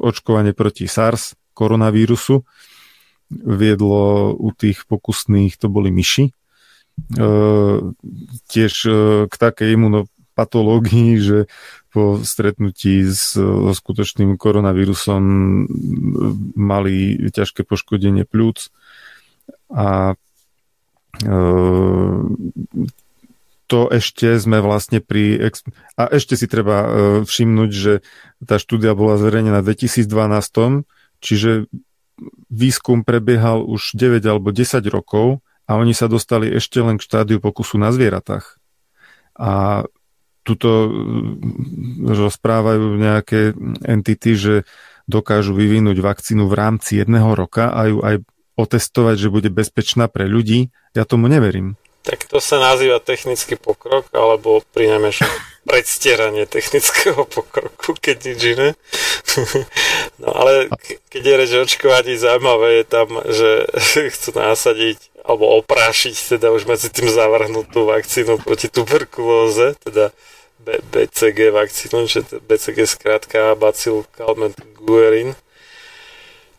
očkovanie proti SARS koronavírusu viedlo u tých pokusných, to boli myši, tiež k takej imuno, patológií, že po stretnutí s, so skutočným koronavírusom mali ťažké poškodenie pľúc a e, to ešte sme vlastne pri... A ešte si treba e, všimnúť, že tá štúdia bola zverejnená v 2012, čiže výskum prebiehal už 9 alebo 10 rokov a oni sa dostali ešte len k štádiu pokusu na zvieratách. A tuto mm, rozprávajú nejaké entity, že dokážu vyvinúť vakcínu v rámci jedného roka a ju aj otestovať, že bude bezpečná pre ľudí. Ja tomu neverím.
Tak to sa nazýva technický pokrok, alebo pri predstieranie technického pokroku, keď nič iné. no ale keď je reč očkovaní, zaujímavé je tam, že chcú násadiť alebo oprášiť teda už medzi tým zavrhnutú vakcínu proti tuberkulóze, teda B- BCG vakcínu, že BCG skrátka Bacil Calment Guerin,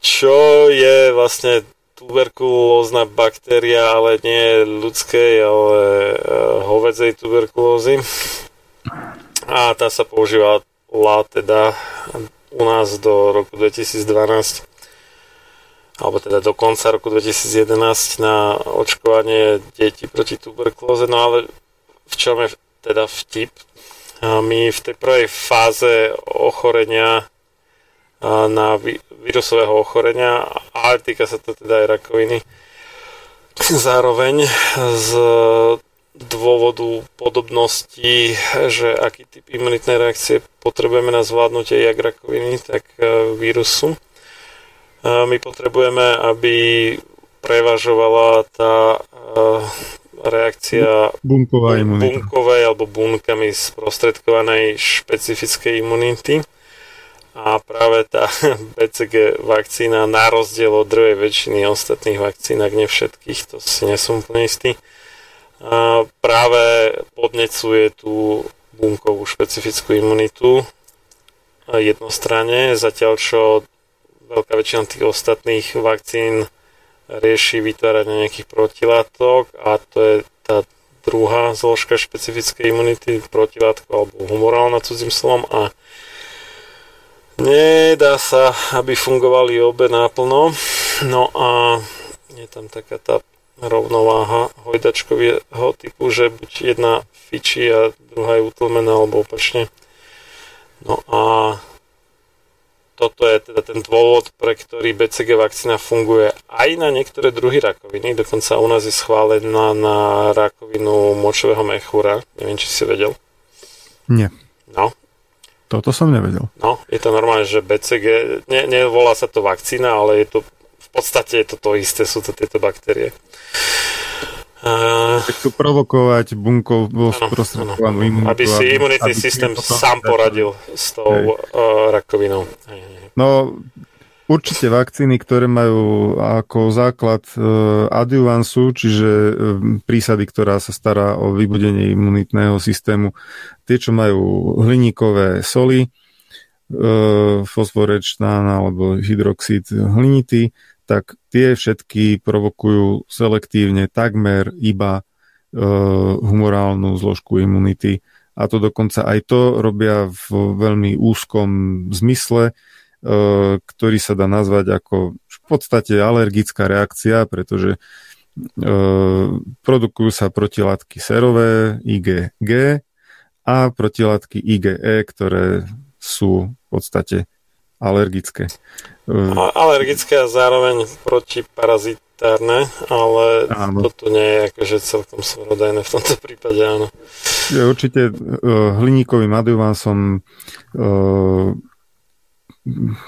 čo je vlastne tuberkulózna baktéria, ale nie ľudskej, ale uh, hovedzej tuberkulózy. A tá sa používala teda u nás do roku 2012 alebo teda do konca roku 2011 na očkovanie detí proti tuberkulóze. No ale v čom je teda vtip my v tej prvej fáze ochorenia na vírusového ochorenia, ale týka sa to teda aj rakoviny, zároveň z dôvodu podobnosti, že aký typ imunitnej reakcie potrebujeme na zvládnutie jak rakoviny, tak e, vírusu. My potrebujeme, aby prevažovala tá uh, reakcia bunkovej alebo bunkami sprostredkovanej špecifickej imunity. A práve tá BCG vakcína na rozdiel od druhej väčšiny ostatných vakcín, ak ne všetkých, to si nesom úplne istý, práve podnecuje tú bunkovú špecifickú imunitu jednostranne, zatiaľ čo veľká väčšina tých ostatných vakcín rieši vytváranie nejakých protilátok a to je tá druhá zložka špecifickej imunity, protilátko alebo humorálna cudzím slovom a nedá sa, aby fungovali obe náplno. No a je tam taká tá rovnováha hojdačkového typu, že buď jedna fičí a druhá je utlmená alebo opačne. No a toto je teda ten dôvod, pre ktorý BCG vakcína funguje aj na niektoré druhy rakoviny. Dokonca u nás je schválená na rakovinu močového mechúra. Neviem, či si vedel.
Nie.
No.
Toto som nevedel.
No, je to normálne, že BCG, ne, nevolá sa to vakcína, ale je to v podstate je to to isté, sú to tieto baktérie.
Uh, chcú provokovať bunkov sprostredkovanú imunitu.
Aby si imunitný aby systém sám poradil s tou uh, rakovinou. Hej, hej.
No, určite vakcíny, ktoré majú ako základ uh, adjuvansu, čiže uh, prísady, ktorá sa stará o vybudenie imunitného systému, tie, čo majú hliníkové soli, uh, fosforečná alebo hydroxid hlinitý, tak tie všetky provokujú selektívne takmer iba e, humorálnu zložku imunity. A to dokonca aj to robia v veľmi úzkom zmysle, e, ktorý sa dá nazvať ako v podstate alergická reakcia, pretože e, produkujú sa protilátky serové IgG a protilátky IgE, ktoré sú v podstate alergické.
Alergické a zároveň protiparazitárne, ale áno. toto nie je akože celkom svorodajné v tomto prípade, áno.
Je určite uh, hliníkovým adjuvansom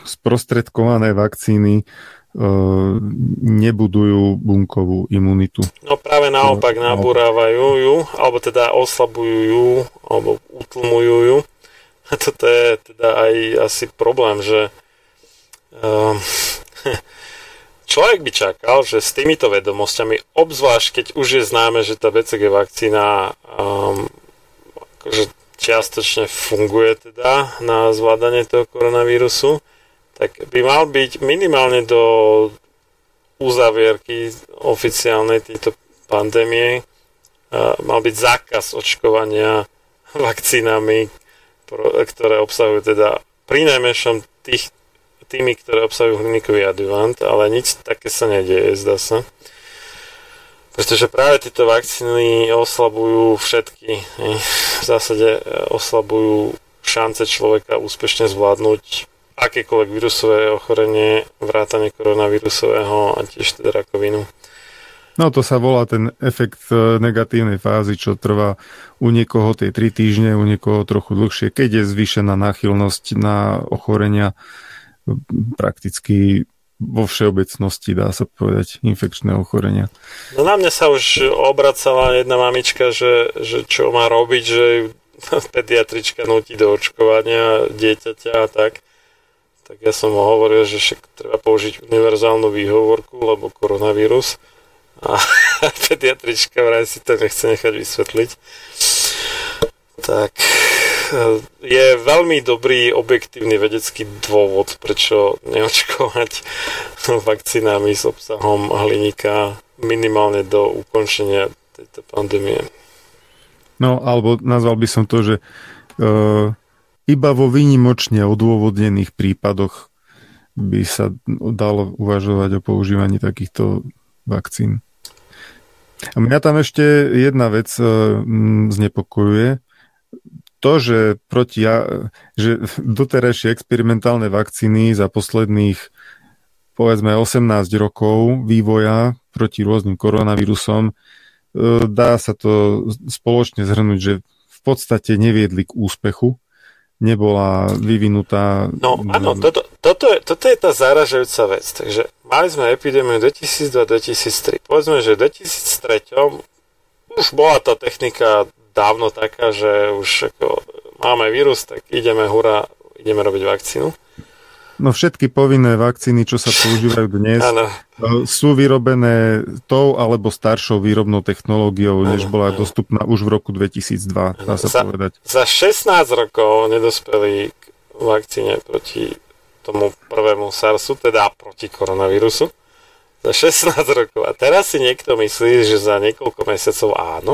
sprostredkované vakcíny uh, nebudujú bunkovú imunitu.
No práve naopak no, nabúrávajú ju, alebo teda oslabujú ju, alebo utlmujú ju. A toto je teda aj asi problém, že Um, človek by čakal, že s týmito vedomosťami, obzvlášť keď už je známe, že tá BCG vakcína um, akože čiastočne funguje teda na zvládanie toho koronavírusu, tak by mal byť minimálne do uzavierky oficiálnej tejto pandémie mal byť zákaz očkovania vakcínami, ktoré obsahujú teda pri najmenšom tých tými, ktoré obsahujú hliníkový adjuvant, ale nič také sa nedieje, zdá sa. Pretože práve tieto vakcíny oslabujú všetky, v zásade e, oslabujú šance človeka úspešne zvládnuť akékoľvek vírusové ochorenie, vrátane koronavírusového a tiež teda rakovinu.
No to sa volá ten efekt e, negatívnej fázy, čo trvá u niekoho tie 3 týždne, u niekoho trochu dlhšie, keď je zvýšená náchylnosť na ochorenia prakticky vo všeobecnosti, dá sa povedať, infekčné ochorenia.
No na mňa sa už obracala jedna mamička, že, že čo má robiť, že pediatrička nutí do očkovania dieťaťa a tak. Tak ja som hovoril, že však treba použiť univerzálnu výhovorku, lebo koronavírus. A pediatrička vraj si to nechce nechať vysvetliť. Tak je veľmi dobrý objektívny vedecký dôvod, prečo neočkovať vakcínami s obsahom hliníka minimálne do ukončenia tejto pandémie.
No, alebo nazval by som to, že uh, iba vo výnimočne odôvodnených prípadoch by sa dalo uvažovať o používaní takýchto vakcín. A mňa tam ešte jedna vec uh, znepokojuje to, že, proti, že doterajšie experimentálne vakcíny za posledných povedzme 18 rokov vývoja proti rôznym koronavírusom, e, dá sa to spoločne zhrnúť, že v podstate neviedli k úspechu, nebola vyvinutá.
No áno, toto, toto, je, toto je tá záražajúca vec. Takže mali sme epidémiu 2002-2003. Povedzme, že v 2003 už bola tá technika dávno taká, že už ako máme vírus, tak ideme, hurá, ideme robiť vakcínu.
No všetky povinné vakcíny, čo sa používajú dnes, ano. sú vyrobené tou alebo staršou výrobnou technológiou, než bola ano. dostupná už v roku 2002, dá sa za, povedať.
Za 16 rokov nedospeli k vakcíne proti tomu prvému SARSu, teda proti koronavírusu. Za 16 rokov. A teraz si niekto myslí, že za niekoľko mesiacov áno.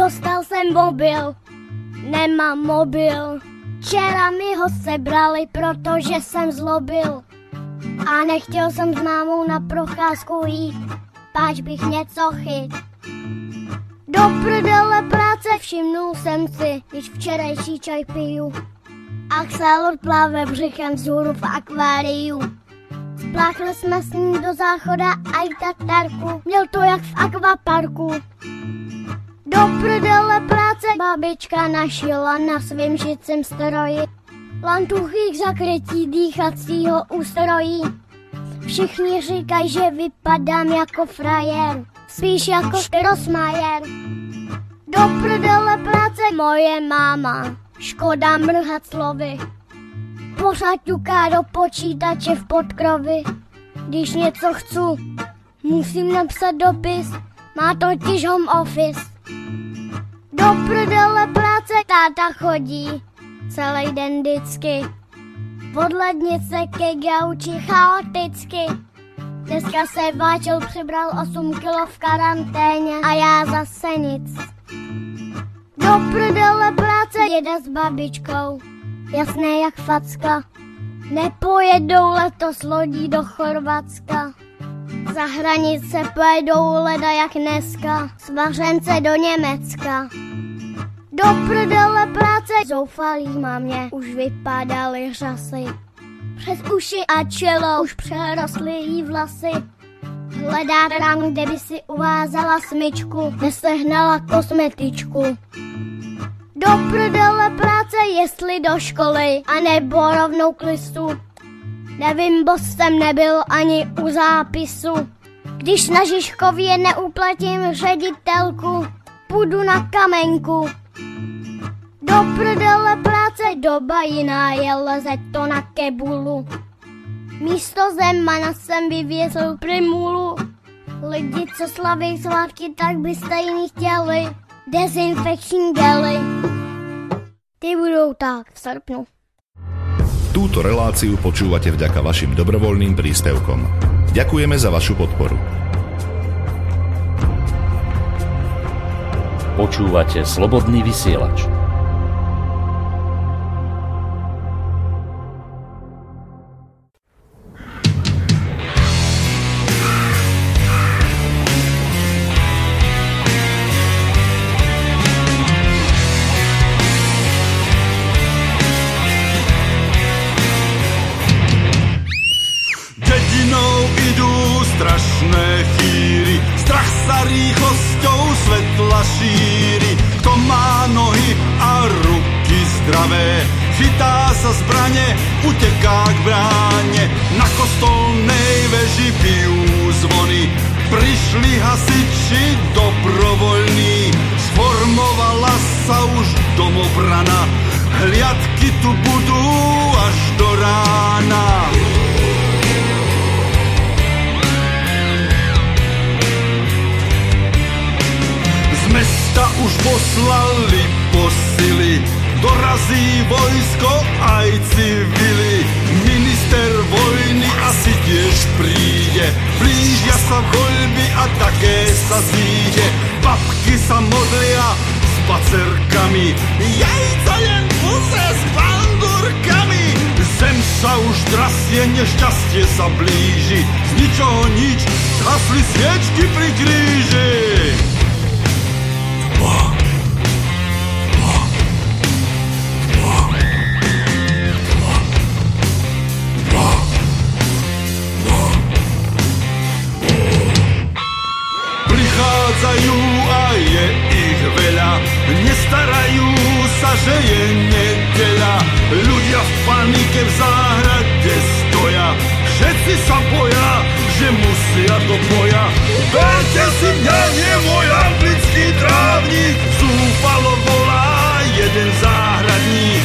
Dostal jsem mobil, nemám mobil. Včera mi ho sebrali, protože jsem zlobil. A nechtěl jsem mámou na procházku jít, páč bych něco chyt. Do prdele práce všimnul jsem si, když včerejší čaj piju. Axelot pláve břichem vzhůru v akváriu. Spláchli jsme s ním do záchoda a i měl to jak v akvaparku. Do prdele práce babička našila na svým žicím stroji. Lantuchých zakrytí dýchacího ústrojí. Všichni říkají, že vypadám jako frajer, spíš jako Rosmajer. Do prdele práce moje máma, škoda mrhat slovy. Pořád ťuká do počítače v podkrovi. Když něco chci, musím napsat dopis, má totiž home office. Do prdele práce táta chodí, celý den vždycky. Od lednice ke gauči chaoticky. Dneska se Váčel přibral 8 kilo v karanténě a já zase nic. Do prdele práce jede s babičkou, jasné jak facka. Nepojedou letos lodí do Chorvatska. Za hranice pojedou leda jak dneska, svařence do Německa. Do prdele práce zoufalý mě už vypadaly řasy. Přes uši a čelo už přerostly jí vlasy. Hledá tam, kde by si uvázala smyčku, nesehnala kosmetičku. Do prdele práce, jestli do školy, a nebo rovnou k listu. Nevím, bo jsem nebyl ani u zápisu. Když na Žižkově neuplatím ředitelku, půjdu na kamenku. Do prdele práce doba jiná je, leze to na kebulu. Místo Zemana jsem vyvěsil primulu. Lidi, co slaví svátky, tak by stejný chtěli dezinfekční gely. Ty budou tak v srpnu.
Túto reláciu počúvate vďaka vašim dobrovoľným príspevkom. Ďakujeme za vašu podporu.
Počúvate Slobodný vysielač. uteká k bráne. Na kostolnej veži bijú zvony, prišli hasiči dobrovoľní. Sformovala sa už domobrana, hliadky tu budú až do rána. Z mesta už poslali posily, dorazí vojsko aj civily. Minister vojny asi tiež príde, blížia sa voľby a také sa zíde. Babky sa modlia s pacerkami, jajca len puze s bandurkami. Zem sa už drasie, nešťastie sa blíži, z ničoho nič, zhasli sviečky pri kríži. Prichádzajú a je ich veľa, nestarajú sa, že je nedeľa. Ľudia v panike v záhrade stoja, všetci sa boja, že musia do boja. Verte si mňa, nie môj anglický trávnik, zúfalo volá jeden záhradník,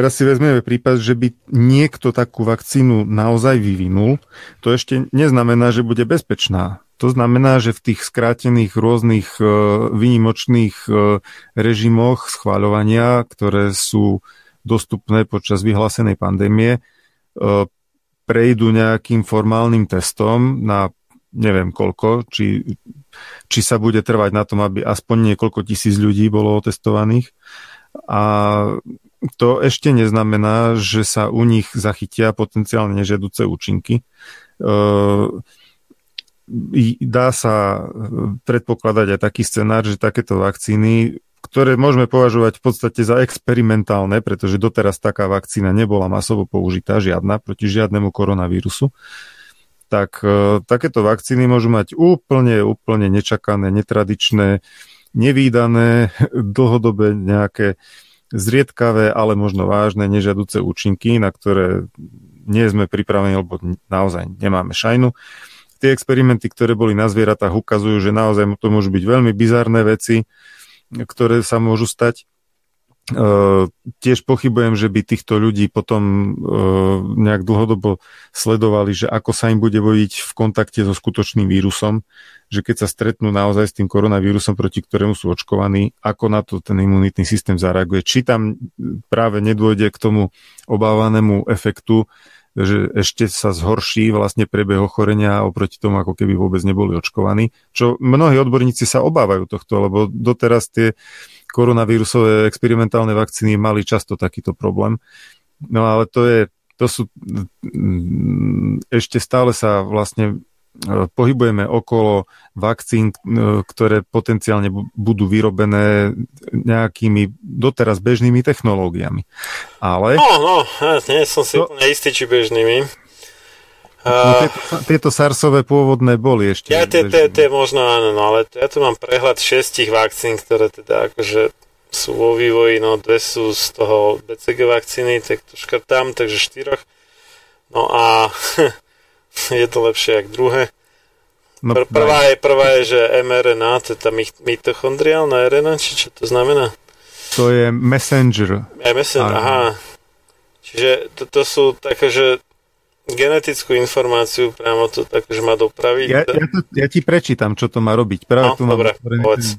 Teraz si vezmeme prípad, že by niekto takú vakcínu naozaj vyvinul. To ešte neznamená, že bude bezpečná. To znamená, že v tých skrátených rôznych e, výnimočných e, režimoch schváľovania, ktoré sú dostupné počas vyhlásenej pandémie, e, prejdú nejakým formálnym testom na neviem koľko, či, či sa bude trvať na tom, aby aspoň niekoľko tisíc ľudí bolo otestovaných. A to ešte neznamená, že sa u nich zachytia potenciálne nežiaduce účinky. Dá sa predpokladať aj taký scenár, že takéto vakcíny, ktoré môžeme považovať v podstate za experimentálne, pretože doteraz taká vakcína nebola masovo použitá, žiadna, proti žiadnemu koronavírusu, tak takéto vakcíny môžu mať úplne, úplne nečakané, netradičné, nevýdané, dlhodobé nejaké zriedkavé, ale možno vážne nežiaduce účinky, na ktoré nie sme pripravení, lebo naozaj nemáme šajnu. Tie experimenty, ktoré boli na zvieratách, ukazujú, že naozaj to môžu byť veľmi bizarné veci, ktoré sa môžu stať. Uh, tiež pochybujem, že by týchto ľudí potom uh, nejak dlhodobo sledovali, že ako sa im bude vojiť v kontakte so skutočným vírusom, že keď sa stretnú naozaj s tým koronavírusom, proti ktorému sú očkovaní, ako na to ten imunitný systém zareaguje. Či tam práve nedôjde k tomu obávanému efektu, že ešte sa zhorší vlastne priebeh ochorenia oproti tomu, ako keby vôbec neboli očkovaní. Čo mnohí odborníci sa obávajú tohto, lebo doteraz tie koronavírusové experimentálne vakcíny mali často takýto problém. No ale to je, to sú, mm, ešte stále sa vlastne pohybujeme okolo vakcín, ktoré potenciálne budú vyrobené nejakými doteraz bežnými technológiami. Ale...
No, no, nie som si to... úplne istý, či bežnými.
No, tieto, tieto SARSové pôvodné boli ešte.
Ja tie, tie, tie možno áno, no, ale ja tu mám prehľad šestich vakcín, ktoré teda akože sú vo vývoji, no dve sú z toho BCG vakcíny, tak to škrtám, takže štyroch. No a je to lepšie ako druhé. No, Pr- prvá, je, prvá je, že mRNA, to je tá mitochondriálna RNA, či čo to znamená?
To je messenger.
Je messenger, aha. Čiže to, to sú také, že genetickú informáciu priamo to takže má dopraviť.
Ja, ja, to, ja ti prečítam, čo to má robiť. Práve no, tu mám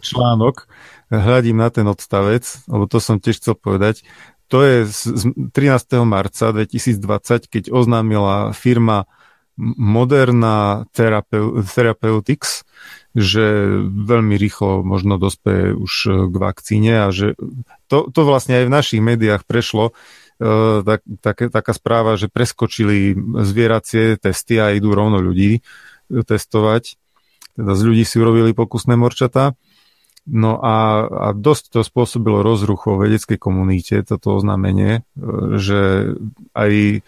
článok, hľadím na ten odstavec, lebo to som tiež chcel povedať. To je z 13. marca 2020, keď oznámila firma Moderna Therapeutics, že veľmi rýchlo možno dospeje už k vakcíne a že to, to vlastne aj v našich médiách prešlo, tak, tak, taká správa, že preskočili zvieracie testy a idú rovno ľudí testovať. Teda z ľudí si urobili pokusné morčatá. No a, a dosť to spôsobilo rozruch vo vedeckej komunite, toto oznámenie, e, že aj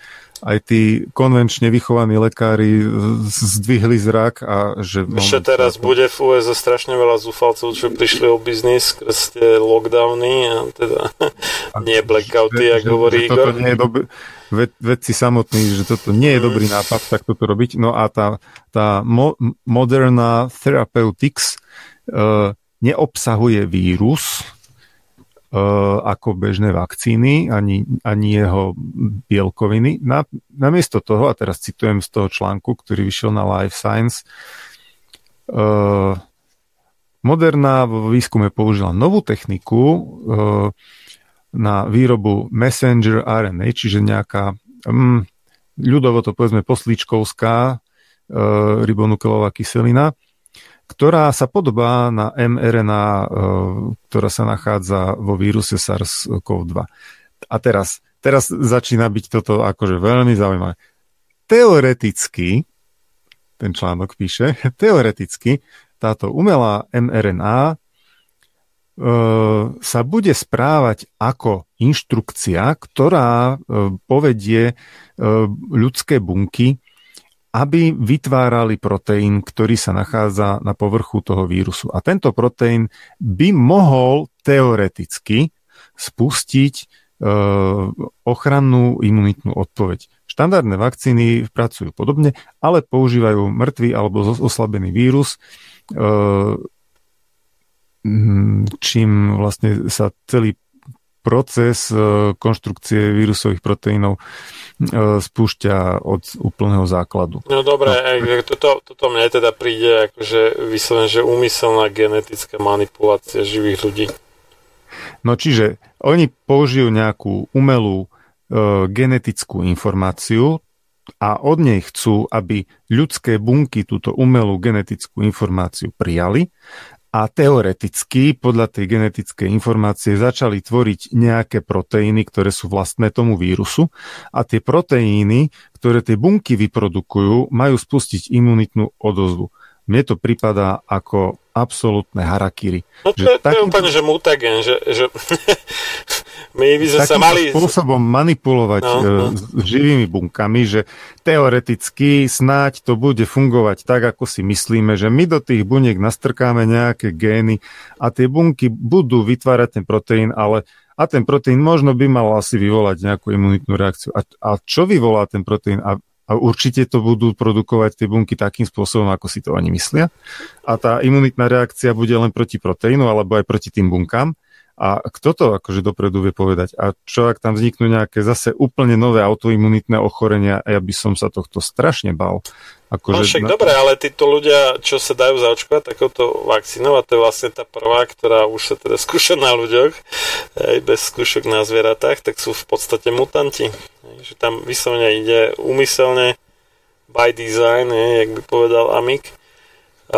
aj tí konvenčne vychovaní lekári zdvihli zrak a že...
Ešte teraz to... bude v USA strašne veľa zúfalcov, čo prišli o biznis skrz tie lockdowny a teda a nie blackouty, ako hovorí Igor.
Nie je dob- ved, vedci samotní, že toto nie je mm. dobrý nápad, tak toto robiť. No a tá, tá mo- Moderna Therapeutics uh, neobsahuje vírus, ako bežné vakcíny, ani, ani jeho bielkoviny. Na, namiesto toho, a teraz citujem z toho článku, ktorý vyšiel na Life Science, uh, Moderna vo výskume použila novú techniku uh, na výrobu messenger RNA, čiže nejaká um, ľudovo to povedzme poslíčkovská uh, ribonukleová kyselina, ktorá sa podobá na mRNA, e, ktorá sa nachádza vo víruse SARS-CoV-2. A teraz, teraz začína byť toto akože veľmi zaujímavé. Teoreticky, ten článok píše, teoreticky táto umelá mRNA e, sa bude správať ako inštrukcia, ktorá e, povedie ľudské bunky aby vytvárali proteín, ktorý sa nachádza na povrchu toho vírusu. A tento proteín by mohol teoreticky spustiť e, ochrannú imunitnú odpoveď. Štandardné vakcíny pracujú podobne, ale používajú mŕtvý alebo oslabený vírus, e, čím vlastne sa celý proces e, konštrukcie vírusových proteínov spúšťa od úplného základu.
No dobre, no. Toto, toto mne teda príde akože vyslovene, že úmyselná genetická manipulácia živých ľudí.
No čiže oni použijú nejakú umelú e, genetickú informáciu a od nej chcú, aby ľudské bunky túto umelú genetickú informáciu prijali a teoreticky podľa tej genetickej informácie začali tvoriť nejaké proteíny, ktoré sú vlastné tomu vírusu a tie proteíny, ktoré tie bunky vyprodukujú, majú spustiť imunitnú odozvu. Mne to pripadá ako absolútne harakiri.
No to, že je, to je úplne, že mutagen, že, že my by sme sa mali...
spôsobom manipulovať no, e, no. s živými bunkami, že teoreticky snáď to bude fungovať tak, ako si myslíme, že my do tých buniek nastrkáme nejaké gény a tie bunky budú vytvárať ten proteín, ale a ten proteín možno by mal asi vyvolať nejakú imunitnú reakciu. A, a čo vyvolá ten proteín? A a určite to budú produkovať tie bunky takým spôsobom, ako si to oni myslia. A tá imunitná reakcia bude len proti proteínu alebo aj proti tým bunkám. A kto to akože dopredu vie povedať? A čo ak tam vzniknú nejaké zase úplne nové autoimunitné ochorenia? Ja by som sa tohto strašne bal.
Akože no však na... dobre, ale títo ľudia, čo sa dajú zaočkovať takouto vakcínou, a to je vlastne tá prvá, ktorá už sa teda skúša na ľuďoch, aj bez skúšok na zvieratách, tak sú v podstate mutanti. Že tam vyslovene ide úmyselne by design, je, jak by povedal Amik,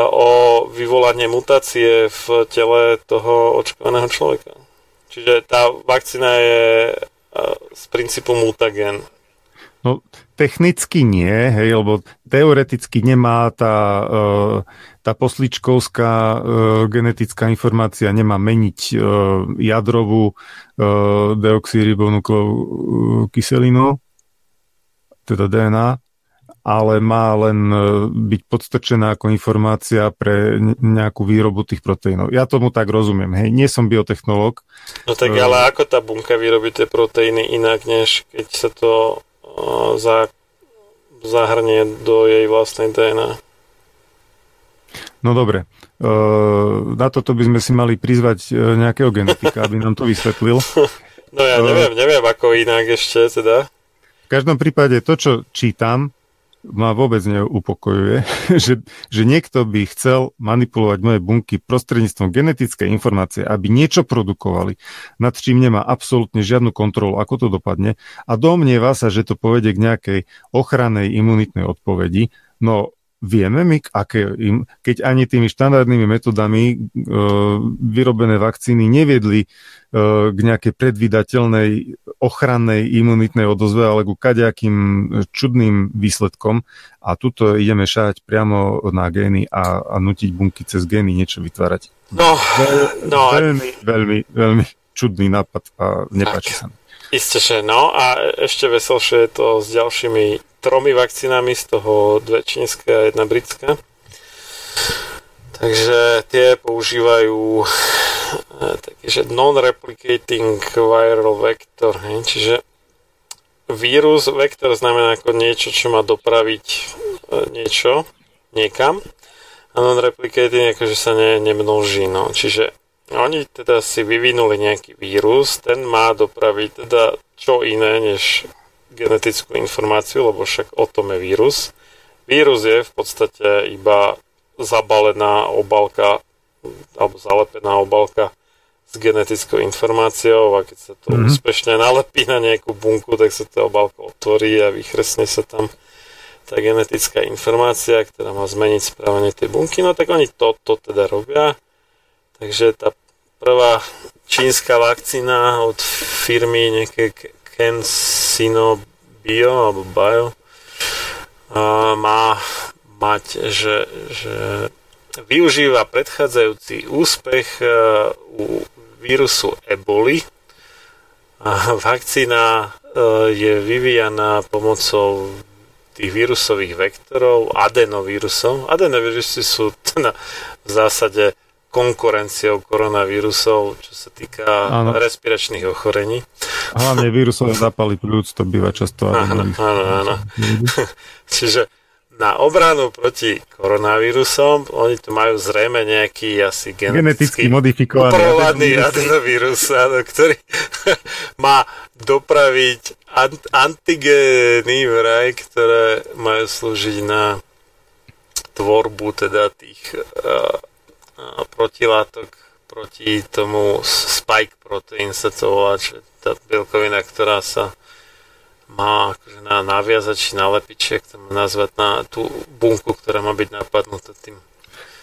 o vyvolanie mutácie v tele toho očkovaného človeka. Čiže tá vakcína je z princípu mutagen.
No, technicky nie, hej, lebo teoreticky nemá tá, e, tá posličkovská e, genetická informácia nemá meniť e, jadrovú deoxyribonukleovú kyselinu, teda DNA, ale má len byť podstrčená ako informácia pre nejakú výrobu tých proteínov. Ja tomu tak rozumiem, hej, nie som biotechnológ.
No tak ale ako tá bunka vyrobí tie proteíny inak, než keď sa to za, zahrnie do jej vlastnej DNA.
No dobre, na toto by sme si mali prizvať e, nejakého genetika, aby nám to vysvetlil.
No ja neviem, neviem ako inak ešte teda.
V každom prípade to, čo čítam, ma vôbec neupokojuje, že, že niekto by chcel manipulovať moje bunky prostredníctvom genetickej informácie, aby niečo produkovali, nad čím nemá absolútne žiadnu kontrolu, ako to dopadne a domnieva sa, že to povedie k nejakej ochrannej imunitnej odpovedi. No vieme my, aké im, keď ani tými štandardnými metodami e, vyrobené vakcíny neviedli e, k nejakej predvydateľnej ochrannej imunitnej odozve, ale ku kaďakým čudným výsledkom. A tuto ideme šať priamo na gény a, a nutiť bunky cez gény niečo vytvárať.
No,
Veľ,
no
veľmi, veľmi, veľmi čudný nápad a nepáči sa mi.
Isté, že no a ešte veselšie je to s ďalšími tromi vakcínami, z toho dve čínske a jedna britská. Takže tie používajú e, taký, non-replicating viral vector, hej, čiže vírus, vektor znamená ako niečo, čo má dopraviť e, niečo niekam a non-replicating ako, že sa ne, nemnoží, no. Čiže oni teda si vyvinuli nejaký vírus, ten má dopraviť teda čo iné, než genetickú informáciu, lebo však o tom je vírus. Vírus je v podstate iba zabalená obalka alebo zalepená obalka s genetickou informáciou a keď sa to mm-hmm. úspešne nalepí na nejakú bunku, tak sa tá obalka otvorí a vychresne sa tam tá genetická informácia, ktorá má zmeniť správanie tej bunky. No tak oni to, to teda robia. Takže tá prvá čínska vakcína od firmy nejaké Kensino Bio alebo Bio má mať, že, že využíva predchádzajúci úspech e, u vírusu eboli a vakcína e, je vyvíjaná pomocou tých vírusových vektorov, adenovírusov. Adenovírusy sú teda v zásade konkurenciou koronavírusov, čo sa týka áno. respiračných ochorení.
Hlavne vírusové zápaly plúc, to býva často.
Áno, áno, áno. Čiže na obranu proti koronavírusom, oni tu majú zrejme nejaký asi geneticky,
geneticky modifikovaný
adenovírus, áno, ktorý má dopraviť ant- antigény vraj, ktoré majú slúžiť na tvorbu teda tých uh, protilátok proti tomu spike protein sa to volá, čo je tá bielkovina, ktorá sa má akože na naviazať či nalepiť, či to nazvať na tú bunku, ktorá má byť napadnutá tým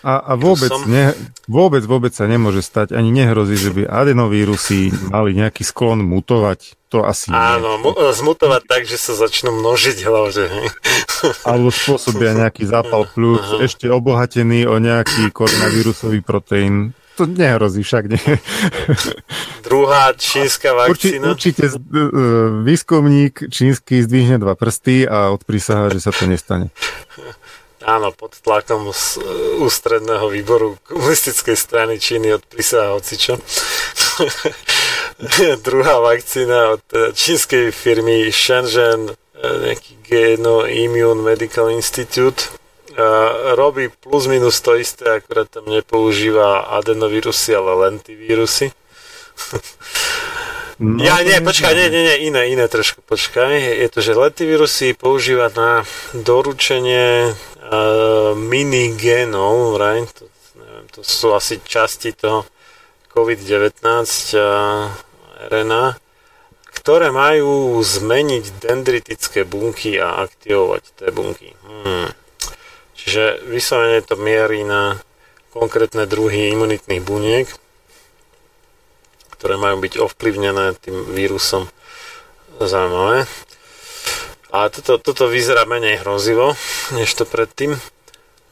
a, a vôbec, ne, vôbec, vôbec sa nemôže stať, ani nehrozí, že by adenovírusy mali nejaký sklon mutovať. To asi
Áno,
nie.
Mu, zmutovať tak, že sa začnú množiť hlavne.
Alebo spôsobia nejaký zápal plúc, ešte obohatený o nejaký koronavírusový proteín. To nehrozí však, nie.
Druhá čínska vakcína.
Určite, určite e, výskumník čínsky zdvihne dva prsty a odprísaha, že sa to nestane.
Áno, pod tlakom z ústredného výboru komunistickej strany Číny od prísaha hocičo. Druhá vakcína od teda čínskej firmy Shenzhen, e, nejaký Geno Immune Medical Institute, robí plus minus to isté, akurát tam nepoužíva adenovírusy, ale lentivírusy. No, ja, nie, počkaj, nie, nie, nie, iné, iné trošku, počkaj. Je to, že letivírusy používa na doručenie uh, minigénov, right? To, neviem, to sú asi časti toho COVID-19 uh, RNA, ktoré majú zmeniť dendritické bunky a aktivovať tie bunky. Hmm. Čiže vyslovene to mierí na konkrétne druhy imunitných buniek ktoré majú byť ovplyvnené tým vírusom. Zaujímavé. A toto, toto vyzerá menej hrozivo, než to predtým.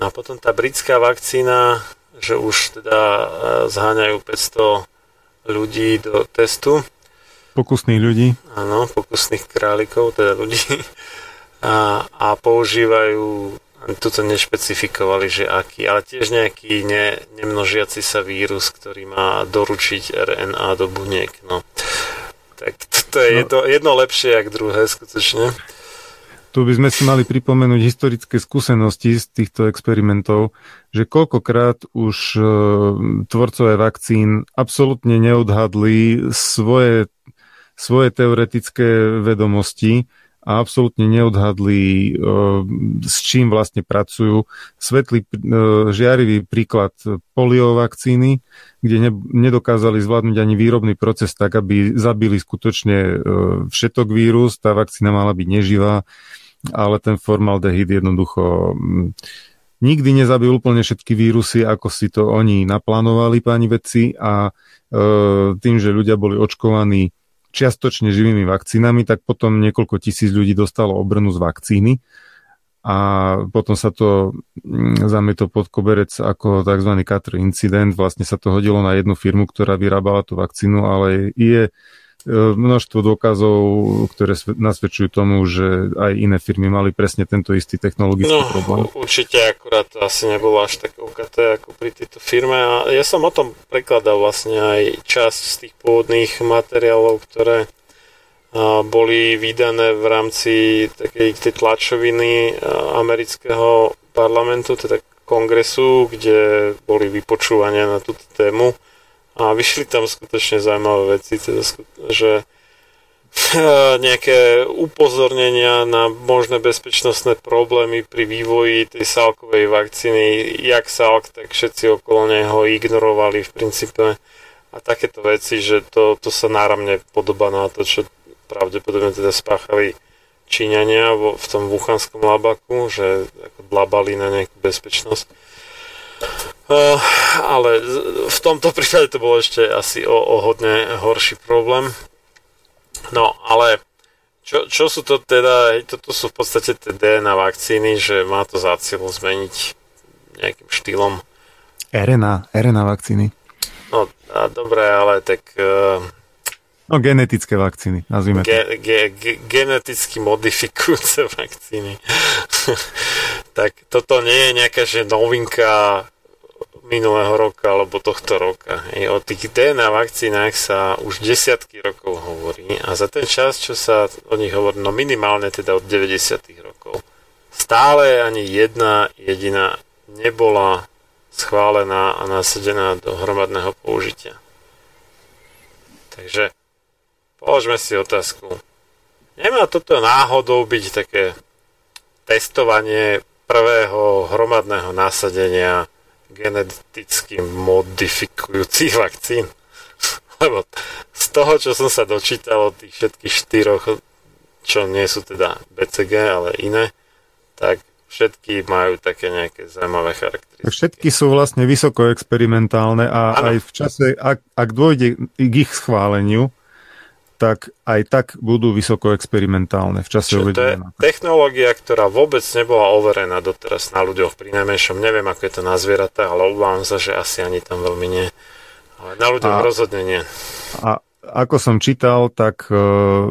No a potom tá britská vakcína, že už teda e, zháňajú 500 ľudí do testu.
Pokusných ľudí.
Áno, pokusných králikov, teda ľudí. A, a používajú, tuto nešpecifikovali, že aký, ale tiež nejaký ne, nemnožiaci sa vírus, ktorý má doručiť RNA do buniek. No. Tak to je no. jedno, jedno lepšie, jak druhé, skutočne.
Tu by sme si mali pripomenúť historické skúsenosti z týchto experimentov, že koľkokrát už e, tvorcové vakcín absolútne neodhadli svoje, svoje teoretické vedomosti a absolútne neodhadli, e, s čím vlastne pracujú. Svetlý e, žiarivý príklad polio vakcíny, kde ne, nedokázali zvládnuť ani výrobný proces tak, aby zabili skutočne všetok vírus, tá vakcína mala byť neživá ale ten formaldehyd jednoducho mm, nikdy nezabil úplne všetky vírusy, ako si to oni naplánovali, páni vedci, a e, tým, že ľudia boli očkovaní čiastočne živými vakcínami, tak potom niekoľko tisíc ľudí dostalo obrnu z vakcíny a potom sa to mm, zamietlo pod koberec ako tzv. Katr incident. Vlastne sa to hodilo na jednu firmu, ktorá vyrábala tú vakcínu, ale je množstvo dôkazov, ktoré nasvedčujú tomu, že aj iné firmy mali presne tento istý technologický
no,
problém.
Určite akurát to asi nebolo až tak ukaté ako pri tejto firme a ja som o tom prekladal vlastne aj časť z tých pôvodných materiálov, ktoré boli vydané v rámci takej tej tlačoviny amerického parlamentu, teda kongresu, kde boli vypočúvania na túto tému a vyšli tam skutočne zaujímavé veci, teda, že nejaké upozornenia na možné bezpečnostné problémy pri vývoji tej salkovej vakcíny, jak salk, tak všetci okolo neho ignorovali v princípe a takéto veci, že to, to sa náramne podobá na to, čo pravdepodobne teda spáchali Číňania vo, v tom wuchanskom labaku, že ako blabali na nejakú bezpečnosť. Ale v tomto prípade to bolo ešte asi o, o hodne horší problém. No, ale čo, čo sú to teda, toto sú v podstate tie DNA vakcíny, že má to za cieľ zmeniť nejakým štýlom.
RNA, RNA vakcíny.
No, a dobré, ale tak... Uh,
no, genetické vakcíny, nazvime
ge, ge, ge, geneticky modifikujúce vakcíny. tak toto nie je nejaká že novinka minulého roka alebo tohto roka. Hej. O tých DNA vakcínach sa už desiatky rokov hovorí a za ten čas, čo sa o nich hovorí, no minimálne teda od 90. rokov, stále ani jedna jediná nebola schválená a nasadená do hromadného použitia. Takže položme si otázku. Nemá toto náhodou byť také testovanie prvého hromadného nasadenia geneticky modifikujúcich vakcín. Lebo z toho, čo som sa dočítal od tých všetkých štyroch, čo nie sú teda BCG, ale iné, tak všetky majú také nejaké zaujímavé charakteristiky.
Všetky sú vlastne vysoko experimentálne a ano. aj v čase, ak, ak dôjde k ich schváleniu, tak aj tak budú vysoko experimentálne v čase
Čiže to je technológia, ktorá vôbec nebola overená doteraz na ľuďoch pri najmenšom. Neviem, ako je to na zvieratá, ale obávam sa, že asi ani tam veľmi nie. Ale na ľuďoch a, rozhodne nie.
A ako som čítal, tak uh,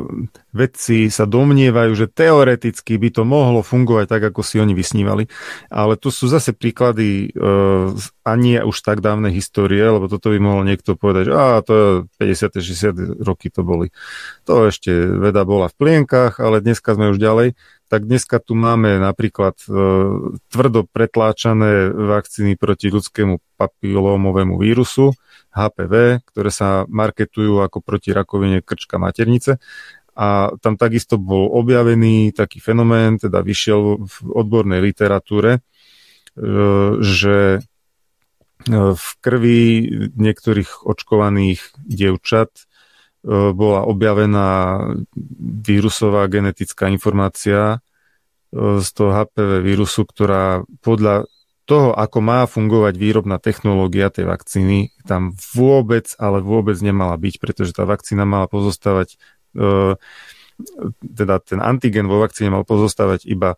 vedci sa domnievajú, že teoreticky by to mohlo fungovať tak, ako si oni vysnívali. Ale tu sú zase príklady uh, ani už tak dávnej histórie, lebo toto by mohol niekto povedať, že á, to je 50. 60. roky to boli. To ešte veda bola v plienkach, ale dneska sme už ďalej. Tak dneska tu máme napríklad uh, tvrdo pretláčané vakcíny proti ľudskému papilómovému vírusu, HPV, ktoré sa marketujú ako proti rakovine krčka maternice. A tam takisto bol objavený taký fenomén, teda vyšiel v odbornej literatúre, e, že e, v krvi niektorých očkovaných dievčat e, bola objavená vírusová genetická informácia z toho HPV vírusu, ktorá podľa toho, ako má fungovať výrobná technológia tej vakcíny, tam vôbec, ale vôbec nemala byť, pretože tá vakcína mala pozostávať e, teda ten antigen vo vakcíne mal pozostávať iba e,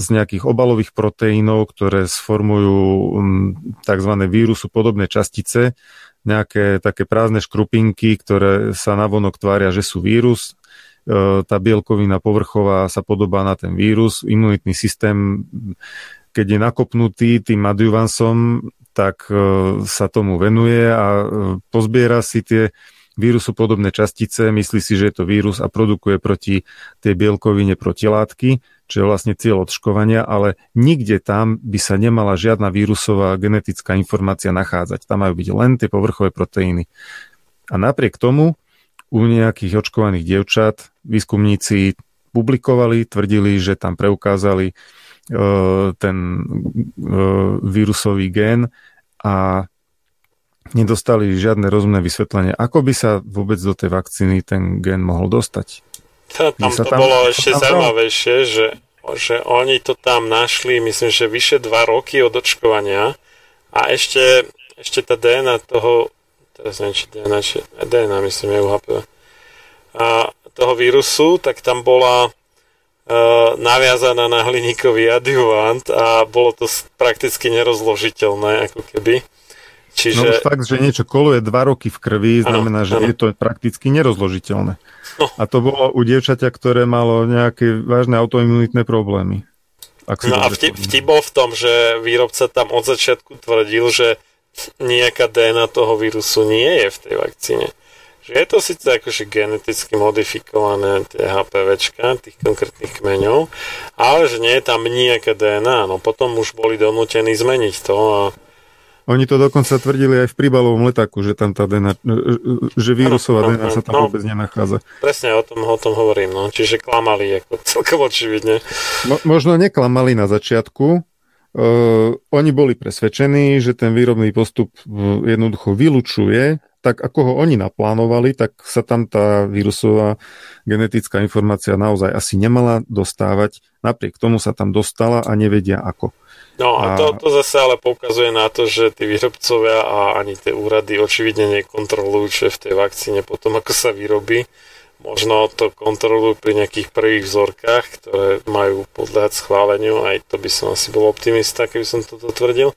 z nejakých obalových proteínov, ktoré sformujú tzv. vírusu podobné častice, nejaké také prázdne škrupinky, ktoré sa navonok tvária, že sú vírus. E, tá bielkovina povrchová sa podobá na ten vírus. Imunitný systém, keď je nakopnutý tým adjuvansom, tak e, sa tomu venuje a pozbiera si tie vírusu podobné častice, myslí si, že je to vírus a produkuje proti tej bielkovine protilátky, čo je vlastne cieľ odškovania, ale nikde tam by sa nemala žiadna vírusová genetická informácia nachádzať. Tam majú byť len tie povrchové proteíny. A napriek tomu u nejakých očkovaných dievčat výskumníci publikovali, tvrdili, že tam preukázali e, ten e, vírusový gén a nedostali žiadne rozumné vysvetlenie. Ako by sa vôbec do tej vakcíny ten gen mohol dostať?
To, tam to tam, bolo ešte tam zaujímavejšie, že, že oni to tam našli, myslím, že vyše 2 roky od očkovania a ešte, ešte tá DNA toho, teraz neviem, či DNA, či, DNA myslím, je UHP, a toho vírusu, tak tam bola naviazaná na hliníkový adjuvant a bolo to prakticky nerozložiteľné, ako keby.
Čiže... No už fakt, že niečo koluje dva roky v krvi, znamená, ano, že ano. je to prakticky nerozložiteľné. No. A to bolo u dievčaťa, ktoré malo nejaké vážne autoimunitné problémy.
Ak no a vtip, vtip bol v tom, že výrobca tam od začiatku tvrdil, že nejaká DNA toho vírusu nie je v tej vakcíne. Že je to síce akože geneticky modifikované tie HPVčka, tých konkrétnych kmeňov, ale že nie je tam nejaká DNA. No potom už boli donútení zmeniť to a
oni to dokonca tvrdili aj v príbalovom letáku, že tam tá DNA, že vírusová no, DNA sa tam no, vôbec nenachádza.
Presne o tom, o tom hovorím, no. Čiže klamali, ako celkom očividne.
Mo, možno neklamali na začiatku, Uh, oni boli presvedčení, že ten výrobný postup jednoducho vylučuje, tak ako ho oni naplánovali, tak sa tam tá vírusová genetická informácia naozaj asi nemala dostávať. Napriek tomu sa tam dostala a nevedia ako.
No a to, to zase ale poukazuje na to, že tí výrobcovia a ani tie úrady očividne nekontrolujú, čo je v tej vakcíne potom, ako sa vyrobí. Možno to kontrolujú pri nejakých prvých vzorkách, ktoré majú podľať schváleniu, aj to by som asi bol optimista, keby som toto tvrdil.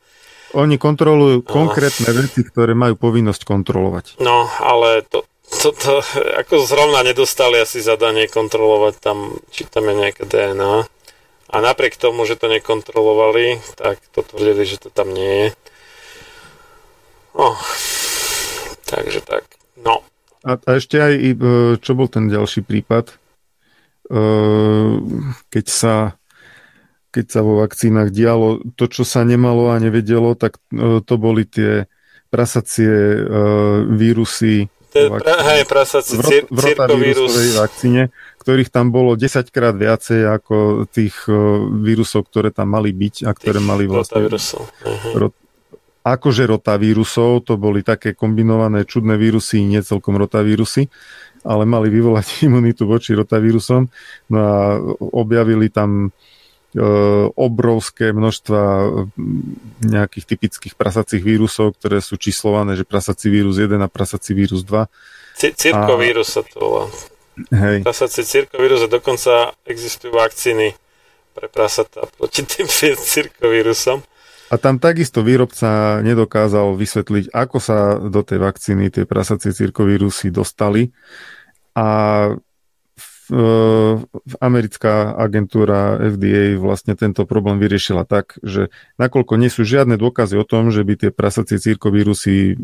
Oni kontrolujú no. konkrétne veci, ktoré majú povinnosť kontrolovať.
No, ale to, to, to, ako zrovna nedostali asi zadanie kontrolovať tam, či tam je nejaké DNA a napriek tomu, že to nekontrolovali, tak to tvrdili, že to tam nie je. No, takže tak. No.
A, a ešte aj, e, čo bol ten ďalší prípad, e, keď sa keď sa vo vakcínach dialo to, čo sa nemalo a nevedelo, tak e, to boli tie prasacie vírusy
hej, cir,
rotavírusovej vakcíne, ktorých tam bolo 10 krát viacej ako tých vírusov, ktoré tam mali byť a ktoré tých mali vlastne... Rot, akože rotavírusov, to boli také kombinované čudné vírusy, nie celkom rotavírusy, ale mali vyvolať imunitu voči rotavírusom. No a objavili tam e, obrovské množstva nejakých typických prasacích vírusov, ktoré sú číslované, že prasací vírus 1 a prasací vírus 2.
Cirkovírus sa to volá. Hej. Prasací cirkovírus a dokonca existujú vakcíny pre prasatá proti tým cirkovírusom.
A tam takisto výrobca nedokázal vysvetliť, ako sa do tej vakcíny tie prasacie cirkovírusy dostali. A americká agentúra FDA vlastne tento problém vyriešila tak, že nakoľko nie sú žiadne dôkazy o tom, že by tie prasacie církovírusy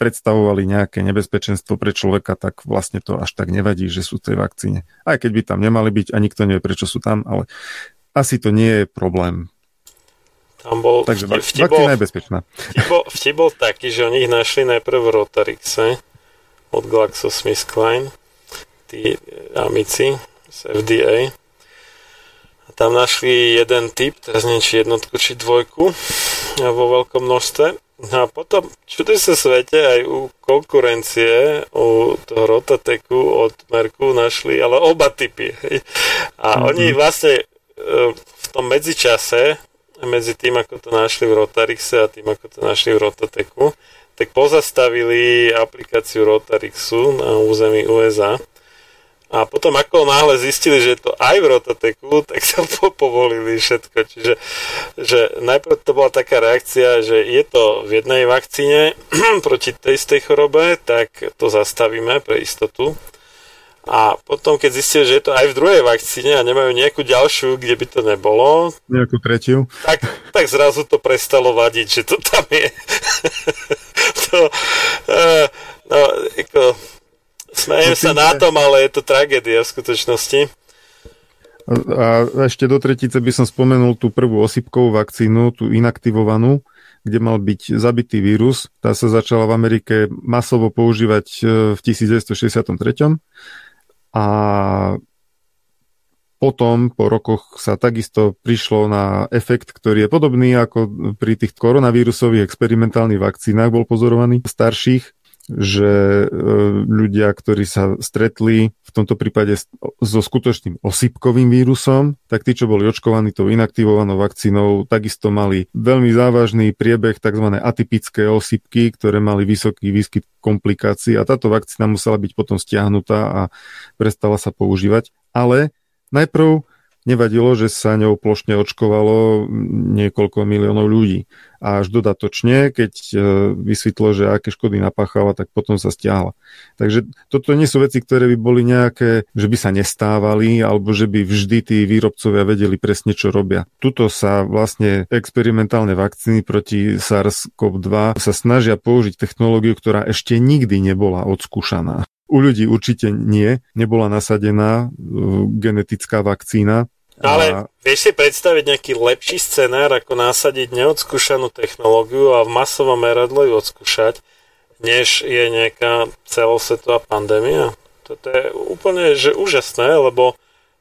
predstavovali nejaké nebezpečenstvo pre človeka, tak vlastne to až tak nevadí, že sú v tej vakcíne. Aj keď by tam nemali byť a nikto nevie, prečo sú tam, ale asi to nie je problém.
Tam bol,
Takže vtip, vtip bol, je bezpečná.
Vtip bol, vtip bol taký, že oni ich našli najprv v Rotarixe od GlaxoSmithKline tí amici z FDA. A tam našli jeden typ, teraz neviem, či jednotku, či dvojku vo veľkom množstve. No a potom, čuduj sa svete, aj u konkurencie, u toho Rotateku od Merku našli, ale oba typy. Hej. A mm-hmm. oni vlastne e, v tom medzičase, medzi tým, ako to našli v Rotarixe a tým, ako to našli v Rotateku, tak pozastavili aplikáciu Rotarixu na území USA A potom ako náhle zistili, že je to aj v rototeku, tak to povolili všetko. Čiže že najprv to bola taká reakcia, že je to v jednej vakcíne proti tej istej chorobe, tak to zastavíme pre istotu. A potom, keď zistili, že je to aj v druhej vakcíne a nemajú nejakú ďalšiu, kde by to nebolo,
Nejakú tretiu.
tak, tak zrazu to prestalo vadiť, že to tam je. to, uh, no, ako, smejem
No,
sa na tom, ale je to tragédia v skutočnosti.
A ešte do tretice by som spomenul tú prvú osypkovú vakcínu, tú inaktivovanú, kde mal byť zabitý vírus. Tá sa začala v Amerike masovo používať e, v 1963. A potom, po rokoch, sa takisto prišlo na efekt, ktorý je podobný ako pri tých koronavírusových experimentálnych vakcínach bol pozorovaný starších, že e, ľudia, ktorí sa stretli v tomto prípade so skutočným osypkovým vírusom, tak tí, čo boli očkovaní tou inaktivovanou vakcínou, takisto mali veľmi závažný priebeh tzv. atypické osypky, ktoré mali vysoký výskyt komplikácií a táto vakcína musela byť potom stiahnutá a prestala sa používať. Ale najprv nevadilo, že sa ňou plošne očkovalo niekoľko miliónov ľudí. A až dodatočne, keď e, vysvetlo, že aké škody napáchala, tak potom sa stiahla. Takže toto nie sú veci, ktoré by boli nejaké, že by sa nestávali, alebo že by vždy tí výrobcovia vedeli presne, čo robia. Tuto sa vlastne experimentálne vakcíny proti SARS-CoV-2 sa snažia použiť technológiu, ktorá ešte nikdy nebola odskúšaná. U ľudí určite nie, nebola nasadená e, genetická vakcína.
Ale
A-
vieš si predstaviť nejaký lepší scenár, ako nasadiť neodskúšanú technológiu a v masovom meradle ju odskúšať, než je nejaká celosvetová pandémia? Toto je úplne že úžasné, lebo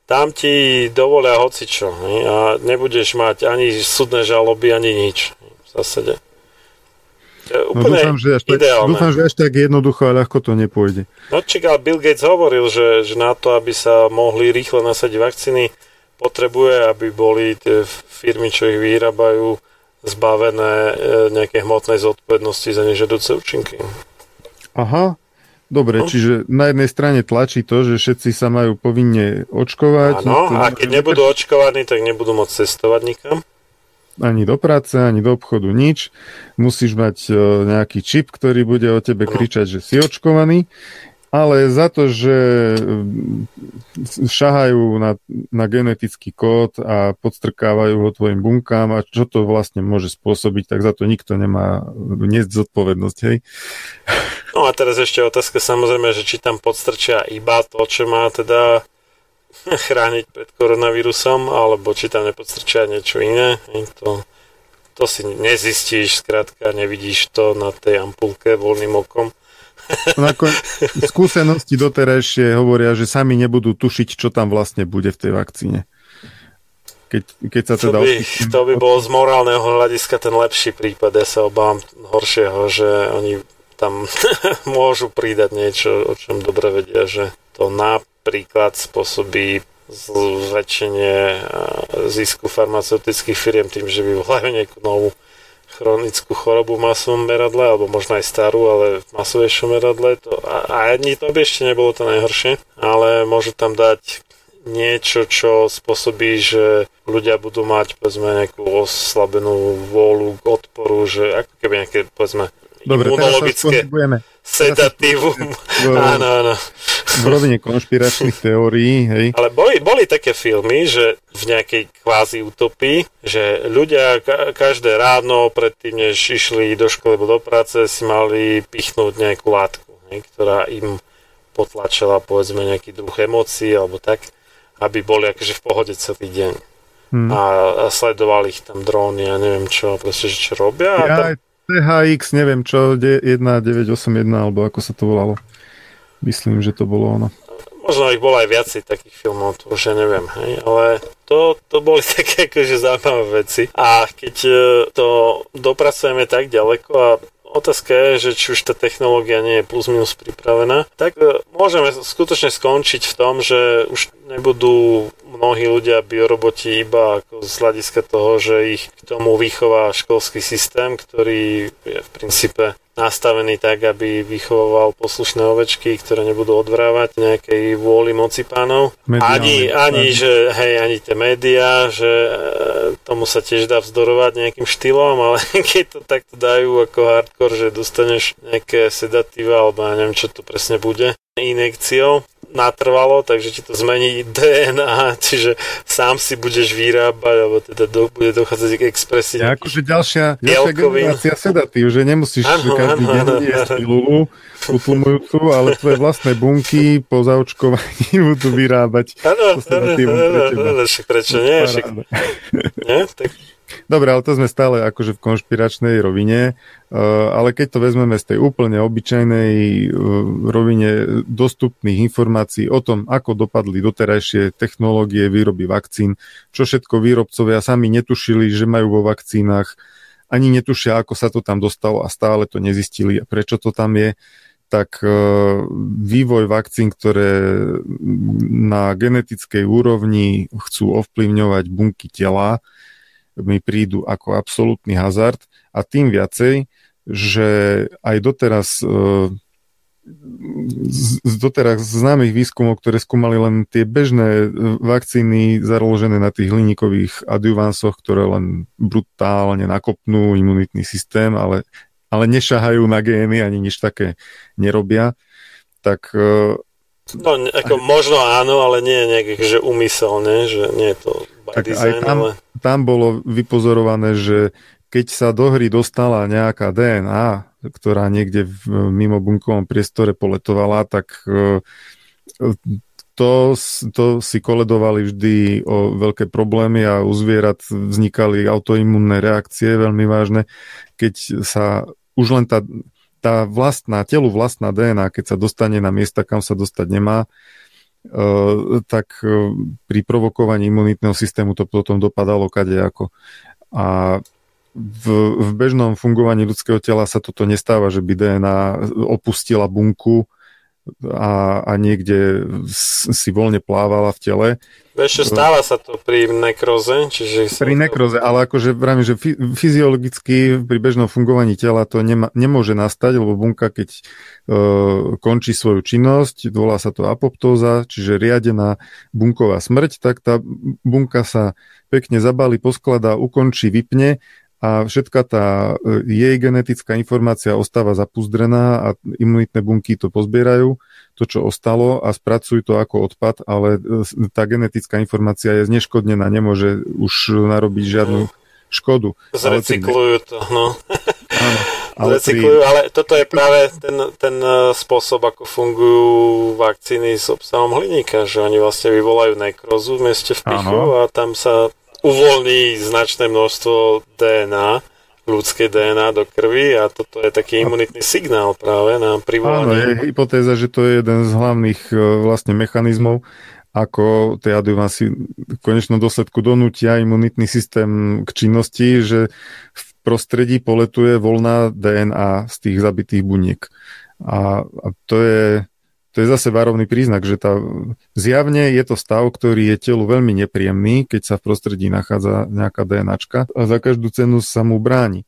tam ti dovolia hocičo hej, a nebudeš mať ani súdne žaloby, ani nič v zásade.
No dúfam, že až tak,
ideálne.
dúfam, že až tak jednoducho a ľahko to nepôjde.
No čak, ale Bill Gates hovoril, že, že na to, aby sa mohli rýchle nasadiť vakcíny, potrebuje, aby boli tie firmy, čo ich vyrábajú, zbavené e, nejakej hmotnej zodpovednosti za nežadúce účinky.
Aha, dobre,
No.
čiže na jednej strane tlačí to, že všetci sa majú povinne očkovať.
Áno, a keď nebudú očkovaní, tak nebudú môcť cestovať nikam.
Ani do práce, ani do obchodu, nič. Musíš mať e, nejaký čip, ktorý bude o tebe kričať, že si očkovaný. Ale za to, že mm, šahajú na, na genetický kód a podstrkávajú ho tvojim bunkám a čo to vlastne môže spôsobiť, tak za to nikto nemá niesť zodpovednosť, hej?
No a teraz ešte otázka samozrejme, že či tam podstrčia iba to, čo má teda chrániť pred koronavírusom, alebo či tam nepodstrčia niečo iné. To, to si nezistíš, skrátka nevidíš to na tej ampulke voľným okom.
Nakon, skúsenosti doterajšie hovoria, že sami nebudú tušiť, čo tam vlastne bude v tej vakcíne. Keď, keď sa
To
teda...
by,
odpustím-
to by bol z morálneho hľadiska ten lepší prípad. Ja sa obávam horšieho, že oni tam môžu pridať niečo, o čom dobre vedia, že to napríklad spôsobí zväčšenie eh, zisku farmaceutických firiem tým, že vyvolajú nejakú novú chronickú chorobu v masovom meradle, alebo možno aj starú, ale v masovejšom meradle. To, a, a ani to by ešte nebolo to najhoršie, ale môžu tam dať niečo, čo spôsobí, že ľudia budú mať povedzme nejakú oslabenú vôľu k odporu, že ako keby nejaké povedzme
Dobre, pohybujeme
sedatívum. Áno, áno.
v rovine konšpiračných teórií, hej.
Ale boli, boli také filmy, že v nejakej kvázi utopii, že ľudia ka- každé ráno predtým, než išli do školy alebo do práce, si mali pichnúť nejakú látku, hej, ktorá im potlačila povedzme nejaký druh emócií alebo tak, aby boli akože v pohode celý deň.
Hm.
A, a sledovali ich tam dróny a neviem čo, proste, čo robia. A
Ja,
tam,
THX, neviem čo, de- 1981, alebo ako sa to volalo. Myslím, že to bolo ono.
Možno ich bolo aj viacej takých filmov, to už ja neviem, hej, ale to, to boli také akože zaujímavé veci. A keď e, to dopracujeme tak ďaleko a otázka je, že či už tá technológia nie je plus minus pripravená, tak e, môžeme skutočne skončiť v tom, že už nebudú mnohí ľudia bioroboti iba ako z hľadiska toho, že ich k tomu vychová školský systém, ktorý je v princípe nastavený tak, aby vychoval poslušné ovečky, ktoré nebudú odvrávať nejakej vôli moci pánov. Ani, ani, že, hej, ani tie médiá, že e, tomu sa tiež dá vzdorovať nejakým štýlom, ale keď to takto dajú ako hardcore, že dostaneš nejaké sedatíva, alebo ja neviem, čo to presne bude, inekciou, natrvalo, takže ti to zmení DNA, čiže sám si budeš vyrábať, alebo teda do, bude dochádzať k expresii.
Ja, akože ďalšia, ďalšia generácia sedatív, že nemusíš ano, každý ano, deň ano, jesť pilulu utlmujúcu, ale tvoje vlastné bunky po zaočkovaní budú vyrábať
Áno, áno, prečo nie? Však, nie? Tak
Dobre, ale to sme stále akože v konšpiračnej rovine, eh, ale keď to vezmeme z tej úplne obyčajnej eh, rovine dostupných informácií o tom, ako dopadli doterajšie technológie výroby vakcín, čo všetko výrobcovia sami netušili, že majú vo vakcínach, ani netušia, ako sa to tam dostalo a stále to nezistili a prečo to tam je, tak eh, vývoj vakcín, ktoré na genetickej úrovni chcú ovplyvňovať bunky tela, mi prídu ako absolútny hazard a tým viacej, že aj doteraz e, z doteraz známych výskumov, ktoré skúmali len tie bežné e, vakcíny založené na tých hliníkových adjuvansoch, ktoré len brutálne nakopnú imunitný systém, ale, ale nešahajú na gény, ani nič také nerobia, tak e,
No, ako možno áno, ale nie je nejak, že umyselne, že nie je to by tak design,
aj tam,
ale...
tam bolo vypozorované, že keď sa do hry dostala nejaká DNA, ktorá niekde v mimobunkovom priestore poletovala, tak e, to, to si koledovali vždy o veľké problémy a u zvierat vznikali autoimunné reakcie veľmi vážne, keď sa už len tá tá vlastná, telu vlastná DNA, keď sa dostane na miesta, kam sa dostať nemá, e, tak e, pri provokovaní imunitného systému to potom dopadalo kadejako. A v, v bežnom fungovaní ľudského tela sa toto nestáva, že by DNA opustila bunku a, a niekde si voľne plávala v tele.
Ešte stáva sa to pri nekroze. Čiže
pri nekroze, ale akože vravím, že fyziologicky pri bežnom fungovaní tela to nema, nemôže nastať, lebo bunka, keď e, končí svoju činnosť, volá sa to apoptóza, čiže riadená bunková smrť, tak tá bunka sa pekne zabali, poskladá, ukončí, vypne a všetka tá e, jej genetická informácia ostáva zapuzdrená a imunitné bunky to pozbierajú, to, čo ostalo a spracujú to ako odpad, ale e, tá genetická informácia je zneškodnená, nemôže už narobiť žiadnu škodu.
Zrecyklujú to, no. Áno. Ale, Recyklujú, pri... ale toto je práve ten, ten e, spôsob, ako fungujú vakcíny s obsahom hliníka, že oni vlastne vyvolajú nekrozu v meste v pichu a tam sa uvoľní značné množstvo DNA, ľudské DNA do krvi a toto je taký imunitný signál práve na privolanie.
Áno, je hypotéza, že to je jeden z hlavných e, vlastne mechanizmov, ako tie adjuvancy v konečnom dôsledku donútia imunitný systém k činnosti, že v prostredí poletuje voľná DNA z tých zabitých buniek. A, a to je to je zase varovný príznak, že tá, zjavne je to stav, ktorý je telu veľmi nepríjemný, keď sa v prostredí nachádza nejaká DNAčka a za každú cenu sa mu bráni.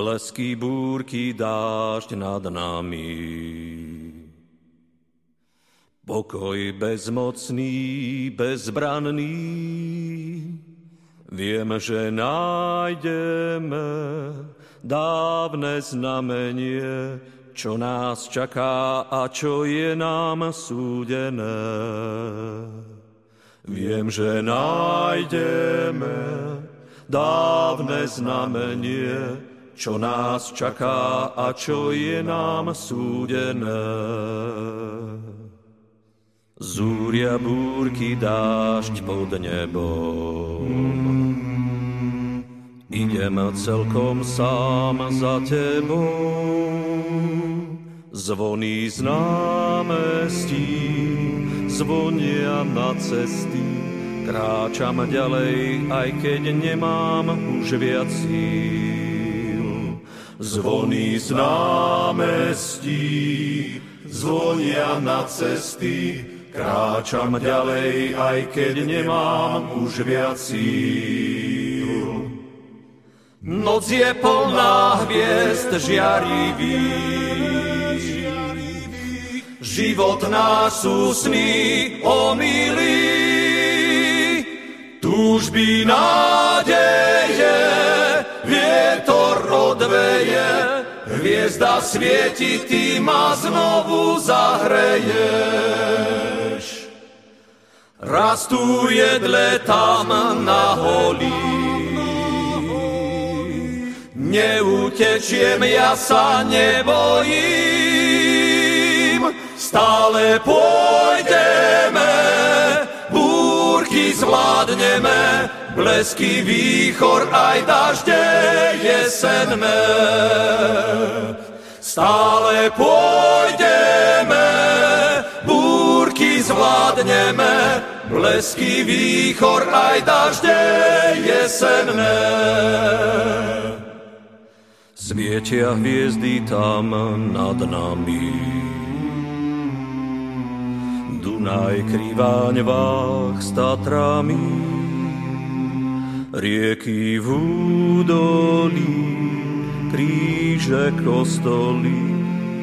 Blesky búrky, dážď nad nami. Pokoj bezmocný, bezbranný, viem, že nájdeme dávne znamenie, čo nás čaká a čo je nám súdené. Viem, že nájdeme dávne znamenie, čo nás čaká a čo je nám súdené. Zúria búrky dážď pod nebom. Idem celkom sám za tebou. Zvoní z námestí, zvonia na cesty. Kráčam ďalej, aj keď nemám už viac síl. Zvony z námestí, zvonia na cesty, Kráčam ďalej, aj keď nemám už viac síl. Noc je plná hviezd žiarivých, život nás úsmy omilí. Túžby nádeje, hviezda svieti, ty ma znovu zahreješ. Rastú jedle tam na holí. Neutečiem, ja sa nebojím. Stále pôjdeme, zvládneme, blesky výchor aj dažde jesenné. Stále pôjdeme, búrky zvládneme, blesky výchor aj dažde jesenné. Svietia hviezdy tam nad nami. Dunaj krýváň váh s Tatrami, rieky v údolí, kríže kostoly,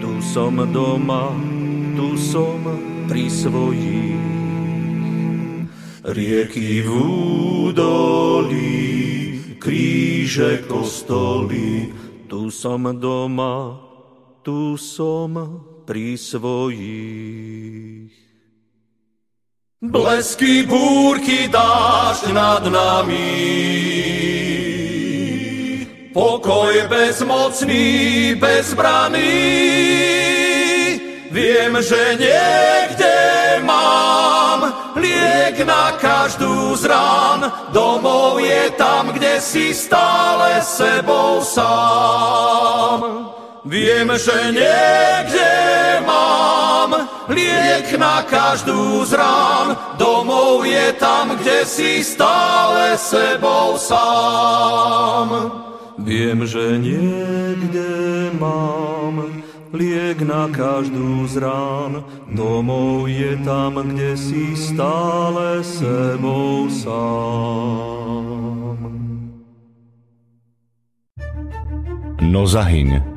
tu som doma, tu som pri svojich. Rieky v údolí, kríže kostoly, tu som doma, tu som pri svojich. Blesky búrky dážď nad nami, pokoj bezmocný, bezbraný. Viem, že niekde mám liek na každú z rán. Domov je tam, kde si stále sebou sám. Viem, že niekde mám liek na každú z rán. Domov je tam, kde si stále sebou sám. Viem, že niekde mám liek na každú z rán. Domov je tam, kde si stále sebou sám.
No zahyň,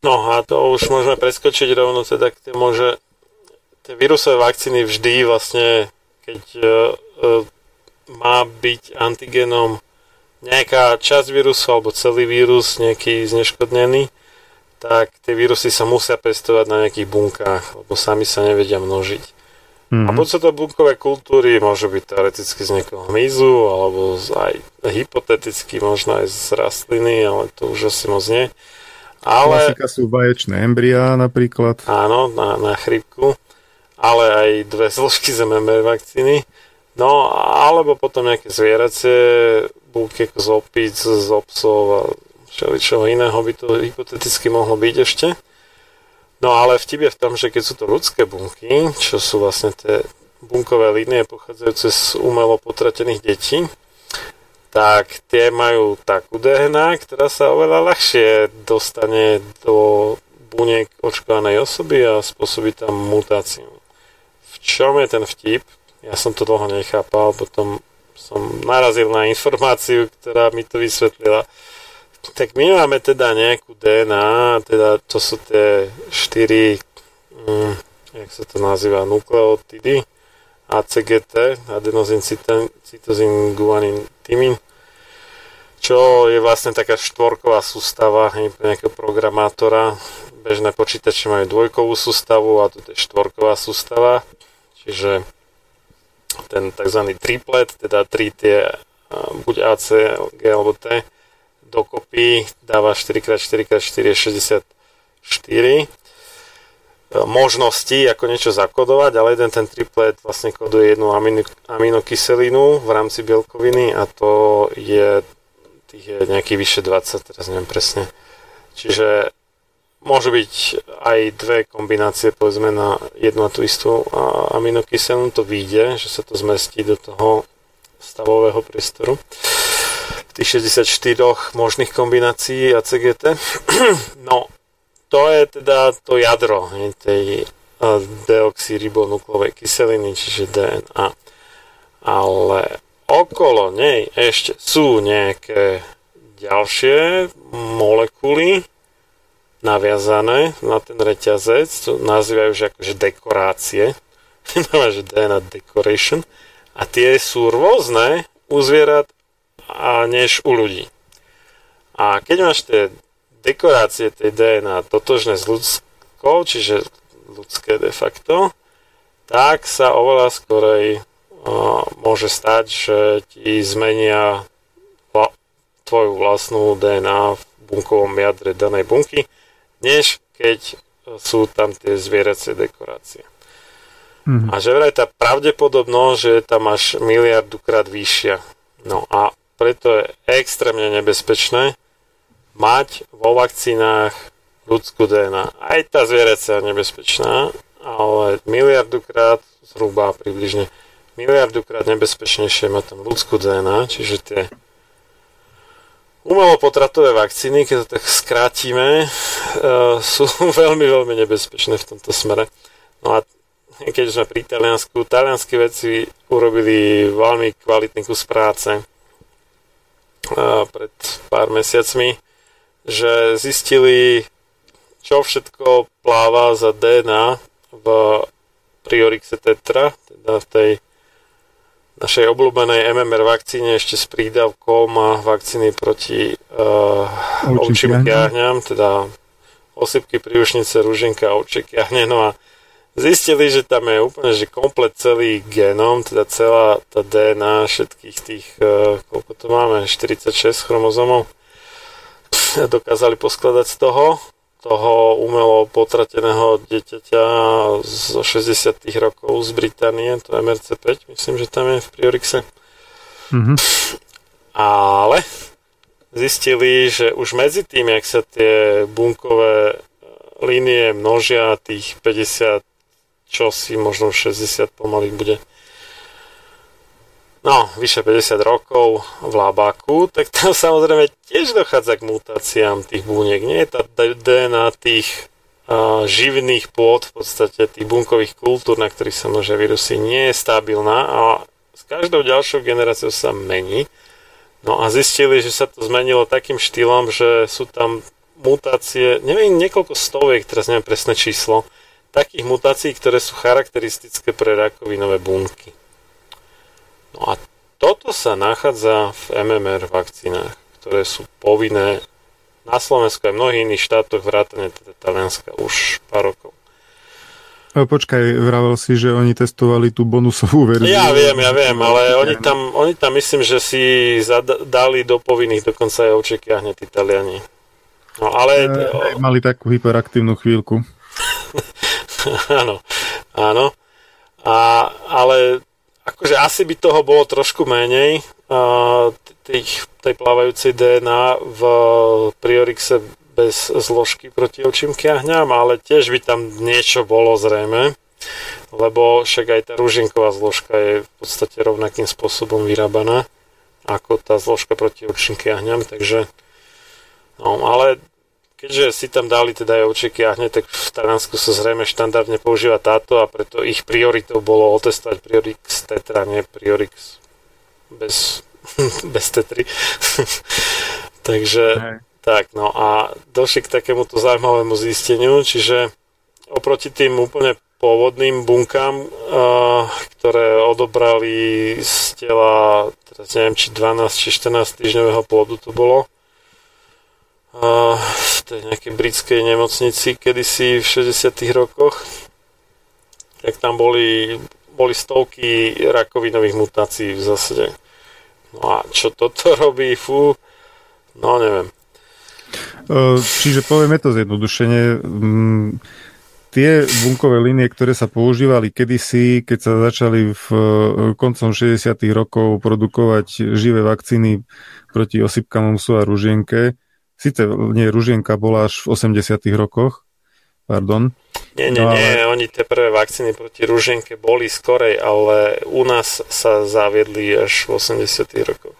No a to už môžeme preskočiť rovno teda k tomu, že tie vírusové vakcíny vždy vlastne, keď uh, uh, má byť antigenom nejaká časť vírusu alebo celý vírus nejaký zneškodnený, tak tie vírusy sa musia pestovať na nejakých bunkách, lebo sami sa nevedia množiť.
Mm-hmm. A podstata bunkovej kultúry môže byť teoreticky z nejakého hmyzu, alebo aj hypoteticky možno aj z rastliny, ale to už asi moc nie.
Ale... Klasika sú vaječné embryá napríklad.
Áno, na, na chrypku. Ale aj dve zložky z MMR vakcíny. No, alebo potom nejaké zvieracie bunky ako z opic, z obsov a všeličoho iného by to hypoteticky mohlo byť ešte. No ale vtip je v tom, že keď sú to ľudské bunky, čo sú vlastne tie bunkové línie pochádzajúce z umelo potratených detí, tak tie majú takú DNA, ktorá sa oveľa ľahšie dostane do buniek očkovanej osoby a spôsobí tam mutáciu. V čom je ten vtip? Ja som to dlho nechápal, potom som narazil na informáciu, ktorá mi to vysvetlila. Tak my máme teda nejakú DNA, teda to sú tie štyri, hm, jak sa to nazýva, nukleotidy, ACGT, adenosín, cytozín, guanin, tymin, čo je vlastne taká štvorková sústava pre nejakého programátora. Bežné počítače majú dvojkovú sústavu a tu je štvorková sústava, čiže ten tzv. triplet, teda tri tie buď AC, G alebo T, dokopy dáva 4x4x4 je 64 možnosti, ako niečo zakodovať, ale jeden ten triplet vlastne koduje jednu aminokyselinu v rámci bielkoviny a to je tých je nejaký vyše 20, teraz neviem presne. Čiže môže byť aj dve kombinácie povedzme na jednu a tú istú aminokyselinu, to vyjde, že sa to zmestí do toho stavového priestoru tých 64 možných kombinácií ACGT. No, to je teda to jadro nie, tej deoxyribonuklovej kyseliny, čiže DNA. Ale okolo nej ešte sú nejaké ďalšie molekuly naviazané na ten reťazec, to nazývajú že akože dekorácie, že DNA decoration, a tie sú rôzne u zvierat a než u ľudí. A keď máš tie dekorácie tej DNA totožné s ľudskou, čiže ľudské de facto, tak sa oveľa skorej uh, môže stať, že ti zmenia vla, tvoju vlastnú DNA v bunkovom jadre danej bunky, než keď sú tam tie zvieracie dekorácie. Mm-hmm. A že vraj tá pravdepodobnosť, že tam máš miliardu krát vyššia. No a preto je extrémne nebezpečné mať vo vakcínach ľudskú DNA. Aj tá zvieracia je nebezpečná, ale miliardukrát, zhruba približne miliardukrát nebezpečnejšie mať tam ľudskú DNA, čiže tie umelopotratové vakcíny, keď to tak skrátime, uh, sú veľmi, veľmi nebezpečné v tomto smere. No a keď sme pri Taliansku, talianskí vedci urobili veľmi kvalitný kus práce pred pár mesiacmi, že zistili, čo všetko pláva za DNA v Priorixe tetra, teda v tej našej obľúbenej MMR vakcíne ešte s prídavkom a vakcíny proti uh, ovčím kiahňam, teda osypky, príušnice, rúženka a ovčie kiahne. No a zistili, že tam je úplne že komplet celý genom, teda celá tá DNA všetkých tých, uh, koľko to máme, 46 chromozomov, dokázali poskladať z toho, toho umelo potrateného dieťaťa zo 60 rokov z Británie, to MRC5, myslím, že tam je v Priorixe. Mm-hmm. Ale zistili, že už medzi tým, jak sa tie bunkové línie množia tých 50 čo si možno 60 pomaly bude no, vyše 50 rokov v labáku, tak tam samozrejme tiež dochádza k mutáciám tých buniek. Nie je tá DNA tých živných pôd, v podstate tých bunkových kultúr, na ktorých sa množia vírusy, nie je stabilná a s každou ďalšou generáciou sa mení. No a zistili, že sa to zmenilo takým štýlom, že sú tam mutácie, neviem, niekoľko stoviek, teraz neviem presné číslo, takých mutácií, ktoré sú charakteristické pre rakovinové bunky. No a toto sa nachádza v MMR vakcínach, ktoré sú povinné na Slovensku a mnohých iných štátoch vrátane teda Talianska už pár rokov.
Počkaj, vravel si, že oni testovali tú bonusovú verziu.
Ja viem, ja viem, ale oni tam, oni tam myslím, že si dali do povinných dokonca aj očeky hneď Italiani. No ale...
E, mali takú hyperaktívnu chvíľku.
áno, áno. A, ale akože asi by toho bolo trošku menej tých, tej plávajúcej DNA v Priorixe bez zložky proti očím kiahňam, ale tiež by tam niečo bolo zrejme, lebo však aj tá ružinková zložka je v podstate rovnakým spôsobom vyrábaná ako tá zložka proti očím kiahňam, takže no, ale keďže si tam dali teda aj oči kiahne, tak v Taliansku sa zrejme štandardne používa táto a preto ich prioritou bolo otestovať Priorix Tetra, nie Priorix bez, bez Tetry. takže Hej. Tak, no a došli k takémuto zaujímavému zisteniu, čiže oproti tým úplne pôvodným bunkám, uh, ktoré odobrali z tela, teraz neviem, či 12 či 14 týždňového plodu to bolo, v tej nejakej britskej nemocnici kedysi v 60 rokoch, tak tam boli, boli stovky rakovinových mutácií v zásade. No a čo toto robí, fú, no neviem.
Čiže povieme to zjednodušene. Mm, tie bunkové linie, ktoré sa používali kedysi, keď sa začali v koncom 60. rokov produkovať živé vakcíny proti osypkám musu a ružienke, síce nie, ružienka bola až v 80. rokoch, pardon.
Nie, nie, no, ale... nie, oni tie prvé vakcíny proti ružienke boli skorej, ale u nás sa zaviedli až v 80. rokoch.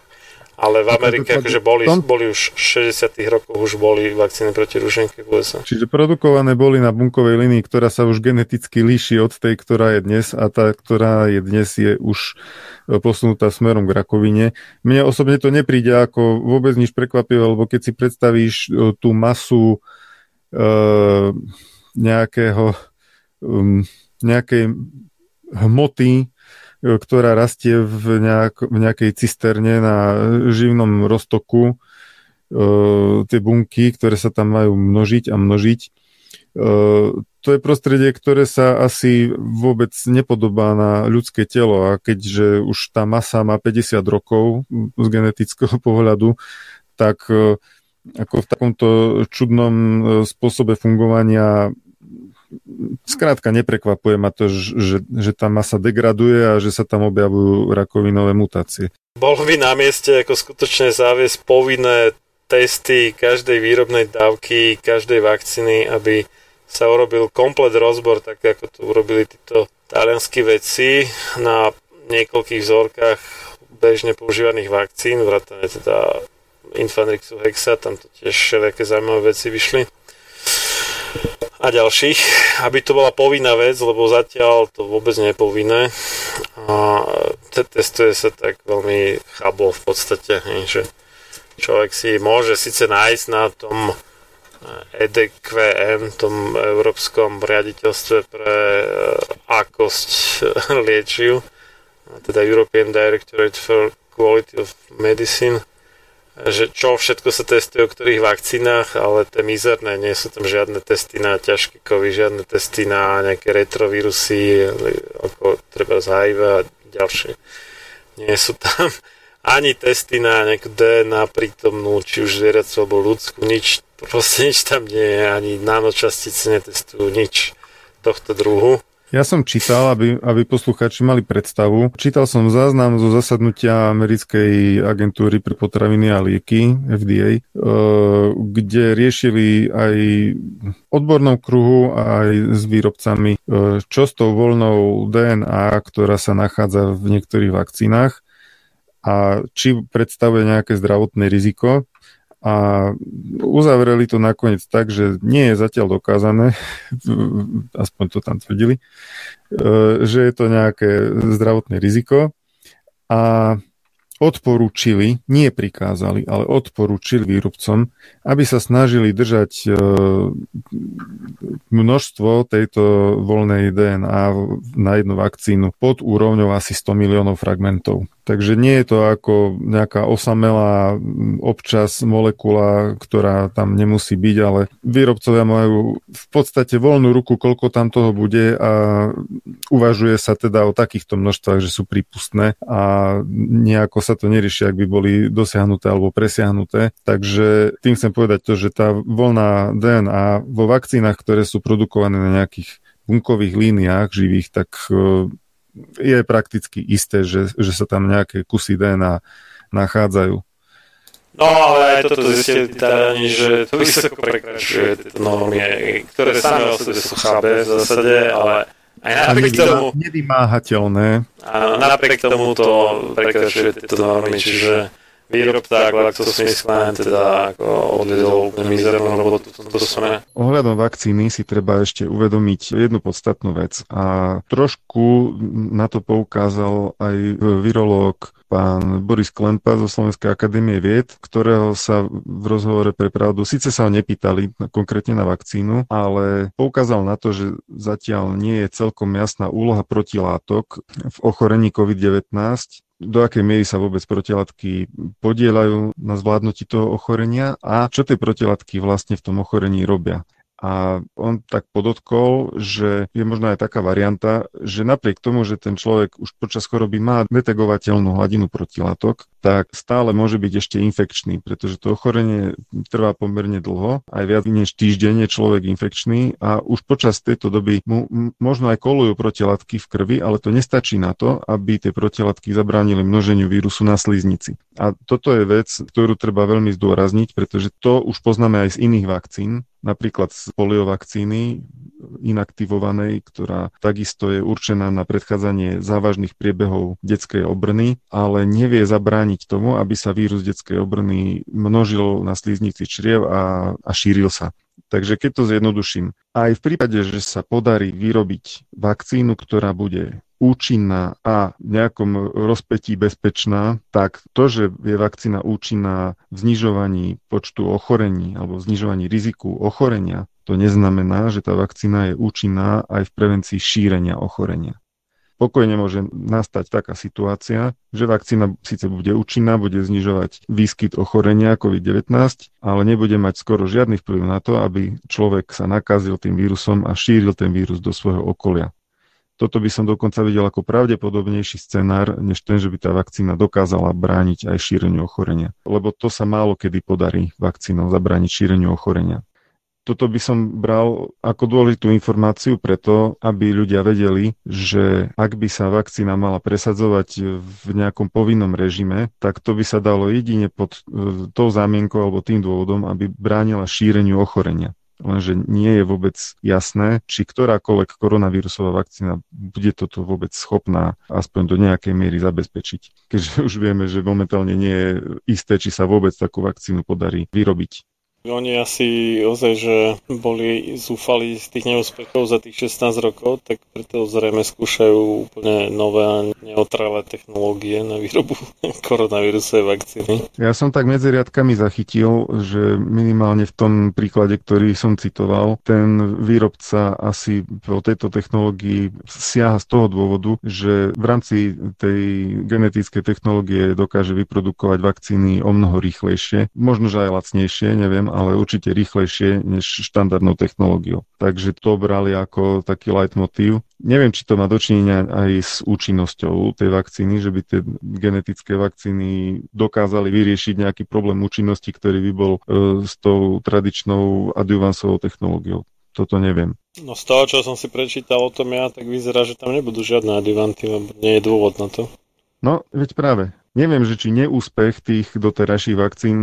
Ale v Amerike akože boli, boli už 60 rokov už boli vakcíny proti rušenke v USA.
Čiže produkované boli na bunkovej linii, ktorá sa už geneticky líši od tej, ktorá je dnes a tá, ktorá je dnes je už e, posunutá smerom k rakovine. Mne osobne to nepríde ako vôbec nič prekvapivé, lebo keď si predstavíš e, tú masu e, nejakého um, nejakej hmoty, ktorá rastie v, nejak, v nejakej cisterne na živnom roztoku. E, tie bunky, ktoré sa tam majú množiť a množiť. E, to je prostredie, ktoré sa asi vôbec nepodobá na ľudské telo a keďže už tá masa má 50 rokov z genetického pohľadu, tak e, ako v takomto čudnom e, spôsobe fungovania skrátka neprekvapuje ma to, že, že tá masa degraduje a že sa tam objavujú rakovinové mutácie.
Bolo by na mieste ako skutočne záviesť povinné testy každej výrobnej dávky, každej vakcíny, aby sa urobil komplet rozbor, tak ako to urobili títo talianskí vedci na niekoľkých vzorkách bežne používaných vakcín, vrátane teda Infanrixu Hexa, tam to tiež všelijaké zaujímavé veci vyšli a ďalších, aby to bola povinná vec, lebo zatiaľ to vôbec nie je povinné. A testuje sa tak veľmi chabo v podstate, že človek si môže síce nájsť na tom EDQM, tom Európskom riaditeľstve pre e, akosť liečiv, teda European Directorate for Quality of Medicine, že čo všetko sa testuje o ktorých vakcínach, ale tie mizerné, nie sú tam žiadne testy na ťažké kovy, žiadne testy na nejaké retrovírusy, ako treba z HIV a ďalšie. Nie sú tam ani testy na nejakú DNA prítomnú, či už zvieracú alebo ľudskú, nič, proste nič tam nie je, ani nanočastice netestujú, nič tohto druhu.
Ja som čítal, aby, aby poslucháči mali predstavu. Čítal som záznam zo zasadnutia americkej agentúry pre potraviny a lieky, FDA, eh, kde riešili aj odbornou kruhu aj s výrobcami, eh, čo s tou voľnou DNA, ktorá sa nachádza v niektorých vakcínach a či predstavuje nejaké zdravotné riziko a uzavreli to nakoniec tak, že nie je zatiaľ dokázané, aspoň to tam tvrdili, e, že je to nejaké zdravotné riziko a odporúčili, nie prikázali, ale odporúčili výrobcom, aby sa snažili držať e, množstvo tejto voľnej DNA na jednu vakcínu pod úrovňou asi 100 miliónov fragmentov. Takže nie je to ako nejaká osamelá občas molekula, ktorá tam nemusí byť, ale výrobcovia majú v podstate voľnú ruku, koľko tam toho bude a uvažuje sa teda o takýchto množstvách, že sú prípustné a nejako sa to nerieši, ak by boli dosiahnuté alebo presiahnuté. Takže tým chcem povedať to, že tá voľná DNA vo vakcínach, ktoré sú produkované na nejakých bunkových líniách živých, tak je prakticky isté, že, že sa tam nejaké kusy DNA nachádzajú.
No ale aj toto zistili Taliani, že to vysoko prekračuje tieto normy, ktoré same o sebe sú chábe v zásade, ale aj napriek tomu...
Nevymáhateľné.
Áno, napriek tomu to prekračuje tieto normy, čiže výrobca GlaxoSmithKline teda ako odvedol úplne mizernú robotu v tomto smere.
Ohľadom vakcíny si treba ešte uvedomiť jednu podstatnú vec a trošku na to poukázal aj virológ pán Boris Klempa zo Slovenskej akadémie vied, ktorého sa v rozhovore pre pravdu, síce sa ho nepýtali konkrétne na vakcínu, ale poukázal na to, že zatiaľ nie je celkom jasná úloha protilátok v ochorení COVID-19 do akej miery sa vôbec protilátky podielajú na zvládnutí toho ochorenia a čo tie protilátky vlastne v tom ochorení robia. A on tak podotkol, že je možno aj taká varianta, že napriek tomu, že ten človek už počas choroby má detegovateľnú hladinu protilátok, tak stále môže byť ešte infekčný, pretože to ochorenie trvá pomerne dlho, aj viac než týždeň je človek infekčný a už počas tejto doby mu možno aj kolujú protilátky v krvi, ale to nestačí na to, aby tie protilátky zabránili množeniu vírusu na sliznici. A toto je vec, ktorú treba veľmi zdôrazniť, pretože to už poznáme aj z iných vakcín, napríklad z poliovakcíny inaktivovanej, ktorá takisto je určená na predchádzanie závažných priebehov detskej obrny, ale nevie zabrániť tomu, aby sa vírus detskej obrny množil na sliznici čriev a, a šíril sa. Takže keď to zjednoduším, aj v prípade, že sa podarí vyrobiť vakcínu, ktorá bude účinná a v nejakom rozpetí bezpečná, tak to, že je vakcína účinná v znižovaní počtu ochorení alebo v znižovaní riziku ochorenia, to neznamená, že tá vakcína je účinná aj v prevencii šírenia ochorenia. Pokojne môže nastať taká situácia, že vakcína síce bude účinná, bude znižovať výskyt ochorenia COVID-19, ale nebude mať skoro žiadny vplyv na to, aby človek sa nakazil tým vírusom a šíril ten vírus do svojho okolia. Toto by som dokonca videl ako pravdepodobnejší scenár, než ten, že by tá vakcína dokázala brániť aj šíreniu ochorenia. Lebo to sa málo kedy podarí vakcínou zabrániť šíreniu ochorenia toto by som bral ako dôležitú informáciu preto, aby ľudia vedeli, že ak by sa vakcína mala presadzovať v nejakom povinnom režime, tak to by sa dalo jedine pod e, tou zámienkou alebo tým dôvodom, aby bránila šíreniu ochorenia lenže nie je vôbec jasné, či ktorákoľvek koronavírusová vakcína bude toto vôbec schopná aspoň do nejakej miery zabezpečiť. Keďže už vieme, že momentálne nie je isté, či sa vôbec takú vakcínu podarí vyrobiť.
Oni asi ozaj, že boli zúfali z tých neúspechov za tých 16 rokov, tak preto zrejme skúšajú úplne nové a neutrálne technológie na výrobu koronavírusovej vakcíny.
Ja som tak medzi riadkami zachytil, že minimálne v tom príklade, ktorý som citoval, ten výrobca asi po tejto technológii siaha z toho dôvodu, že v rámci tej genetickej technológie dokáže vyprodukovať vakcíny o mnoho rýchlejšie, možno že aj lacnejšie, neviem, ale určite rýchlejšie než štandardnou technológiou. Takže to brali ako taký leitmotív. Neviem, či to má dočinenia aj s účinnosťou tej vakcíny, že by tie genetické vakcíny dokázali vyriešiť nejaký problém účinnosti, ktorý by bol e, s tou tradičnou adjuvansovou technológiou. Toto neviem.
No z toho, čo som si prečítal o tom ja, tak vyzerá, že tam nebudú žiadne adjuvanty, lebo nie je dôvod na to.
No, veď práve. Neviem, že či neúspech tých doterajších vakcín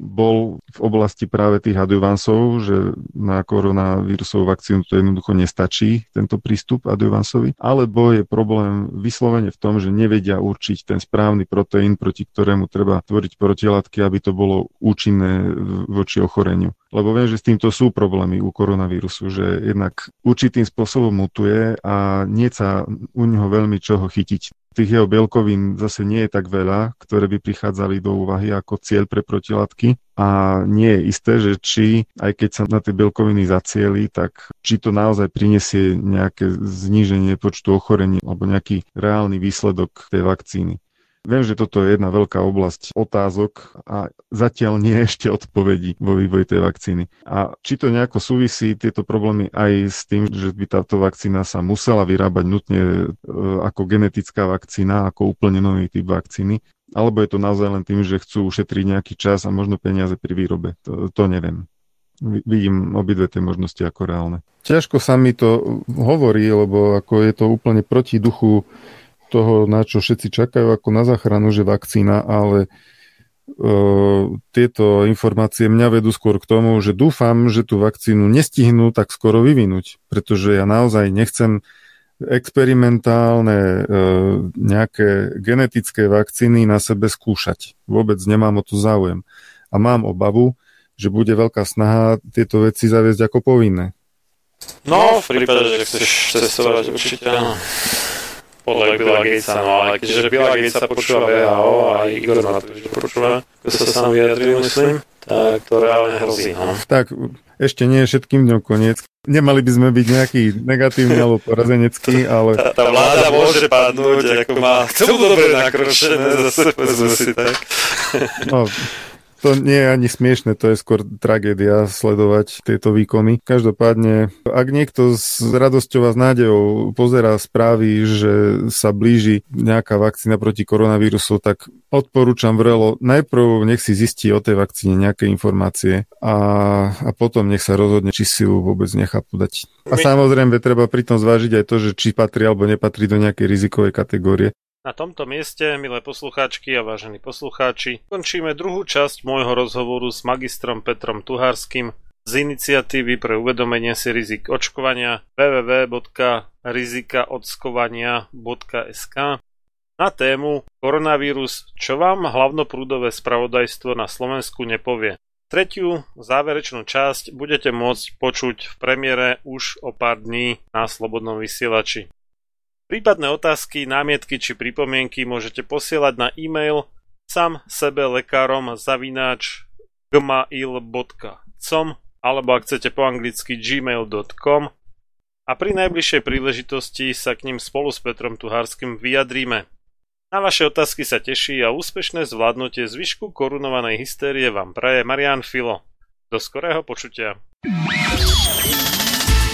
bol v oblasti práve tých adjuvansov, že na koronavírusovú vakcínu to jednoducho nestačí, tento prístup adjuvansovi, alebo je problém vyslovene v tom, že nevedia určiť ten správny proteín, proti ktorému treba tvoriť protilátky, aby to bolo účinné voči ochoreniu. Lebo viem, že s týmto sú problémy u koronavírusu, že jednak určitým spôsobom mutuje a nie sa u neho veľmi čoho chytiť tých jeho bielkovín zase nie je tak veľa, ktoré by prichádzali do úvahy ako cieľ pre protilátky a nie je isté, že či, aj keď sa na tie bielkoviny zacieli, tak či to naozaj prinesie nejaké zníženie počtu ochorení alebo nejaký reálny výsledok tej vakcíny. Viem, že toto je jedna veľká oblasť otázok a zatiaľ nie ešte odpovedí vo vývoji tej vakcíny. A či to nejako súvisí tieto problémy aj s tým, že by táto vakcína sa musela vyrábať nutne e, ako genetická vakcína, ako úplne nový typ vakcíny, alebo je to naozaj len tým, že chcú ušetriť nejaký čas a možno peniaze pri výrobe. To, to neviem. Vidím obidve tie možnosti ako reálne. Ťažko sa mi to hovorí, lebo ako je to úplne proti duchu toho, na čo všetci čakajú ako na záchranu, že vakcína, ale uh, tieto informácie mňa vedú skôr k tomu, že dúfam, že tú vakcínu nestihnú tak skoro vyvinúť, pretože ja naozaj nechcem experimentálne uh, nejaké genetické vakcíny na sebe skúšať. Vôbec nemám o to záujem. A mám obavu, že bude veľká snaha tieto veci zaviesť ako povinné.
No, v prípade, že chceš cestovať určite áno podľa Billa Gatesa, no ale keďže Billa Gatesa počúva VHO a Igor Matovič to počúva, ako sa sám vyjadril, myslím, tak to reálne hrozí. No.
Tak, ešte nie všetkým dňom koniec. Nemali by sme byť nejaký negatívny alebo porazenecký, ale...
Tá, tá vláda môže padnúť, ako má celú dobre nakročené, zase povedzme si tak.
No, to nie je ani smiešne, to je skôr tragédia sledovať tieto výkony. Každopádne, ak niekto s radosťou a s nádejou pozerá správy, že sa blíži nejaká vakcína proti koronavírusu, tak odporúčam vrelo, najprv nech si zistí o tej vakcíne nejaké informácie a, a potom nech sa rozhodne, či si ju vôbec nechá podať. A samozrejme, treba pritom zvážiť aj to, že či patrí alebo nepatrí do nejakej rizikovej kategórie.
Na tomto mieste, milé poslucháčky a vážení poslucháči, končíme druhú časť môjho rozhovoru s magistrom Petrom Tuhárským z iniciatívy pre uvedomenie si rizik očkovania www.rizikaodskovania.sk na tému Koronavírus, čo vám hlavnoprúdové spravodajstvo na Slovensku nepovie. Tretiu záverečnú časť budete môcť počuť v premiére už o pár dní na Slobodnom vysielači. Prípadné otázky, námietky či pripomienky môžete posielať na e-mail sam sebe lekárom zavináč gmail.com alebo ak chcete po anglicky gmail.com a pri najbližšej príležitosti sa k ním spolu s Petrom Tuhárským vyjadríme. Na vaše otázky sa teší a úspešné zvládnutie zvyšku korunovanej hystérie vám praje Marian Filo. Do skorého počutia.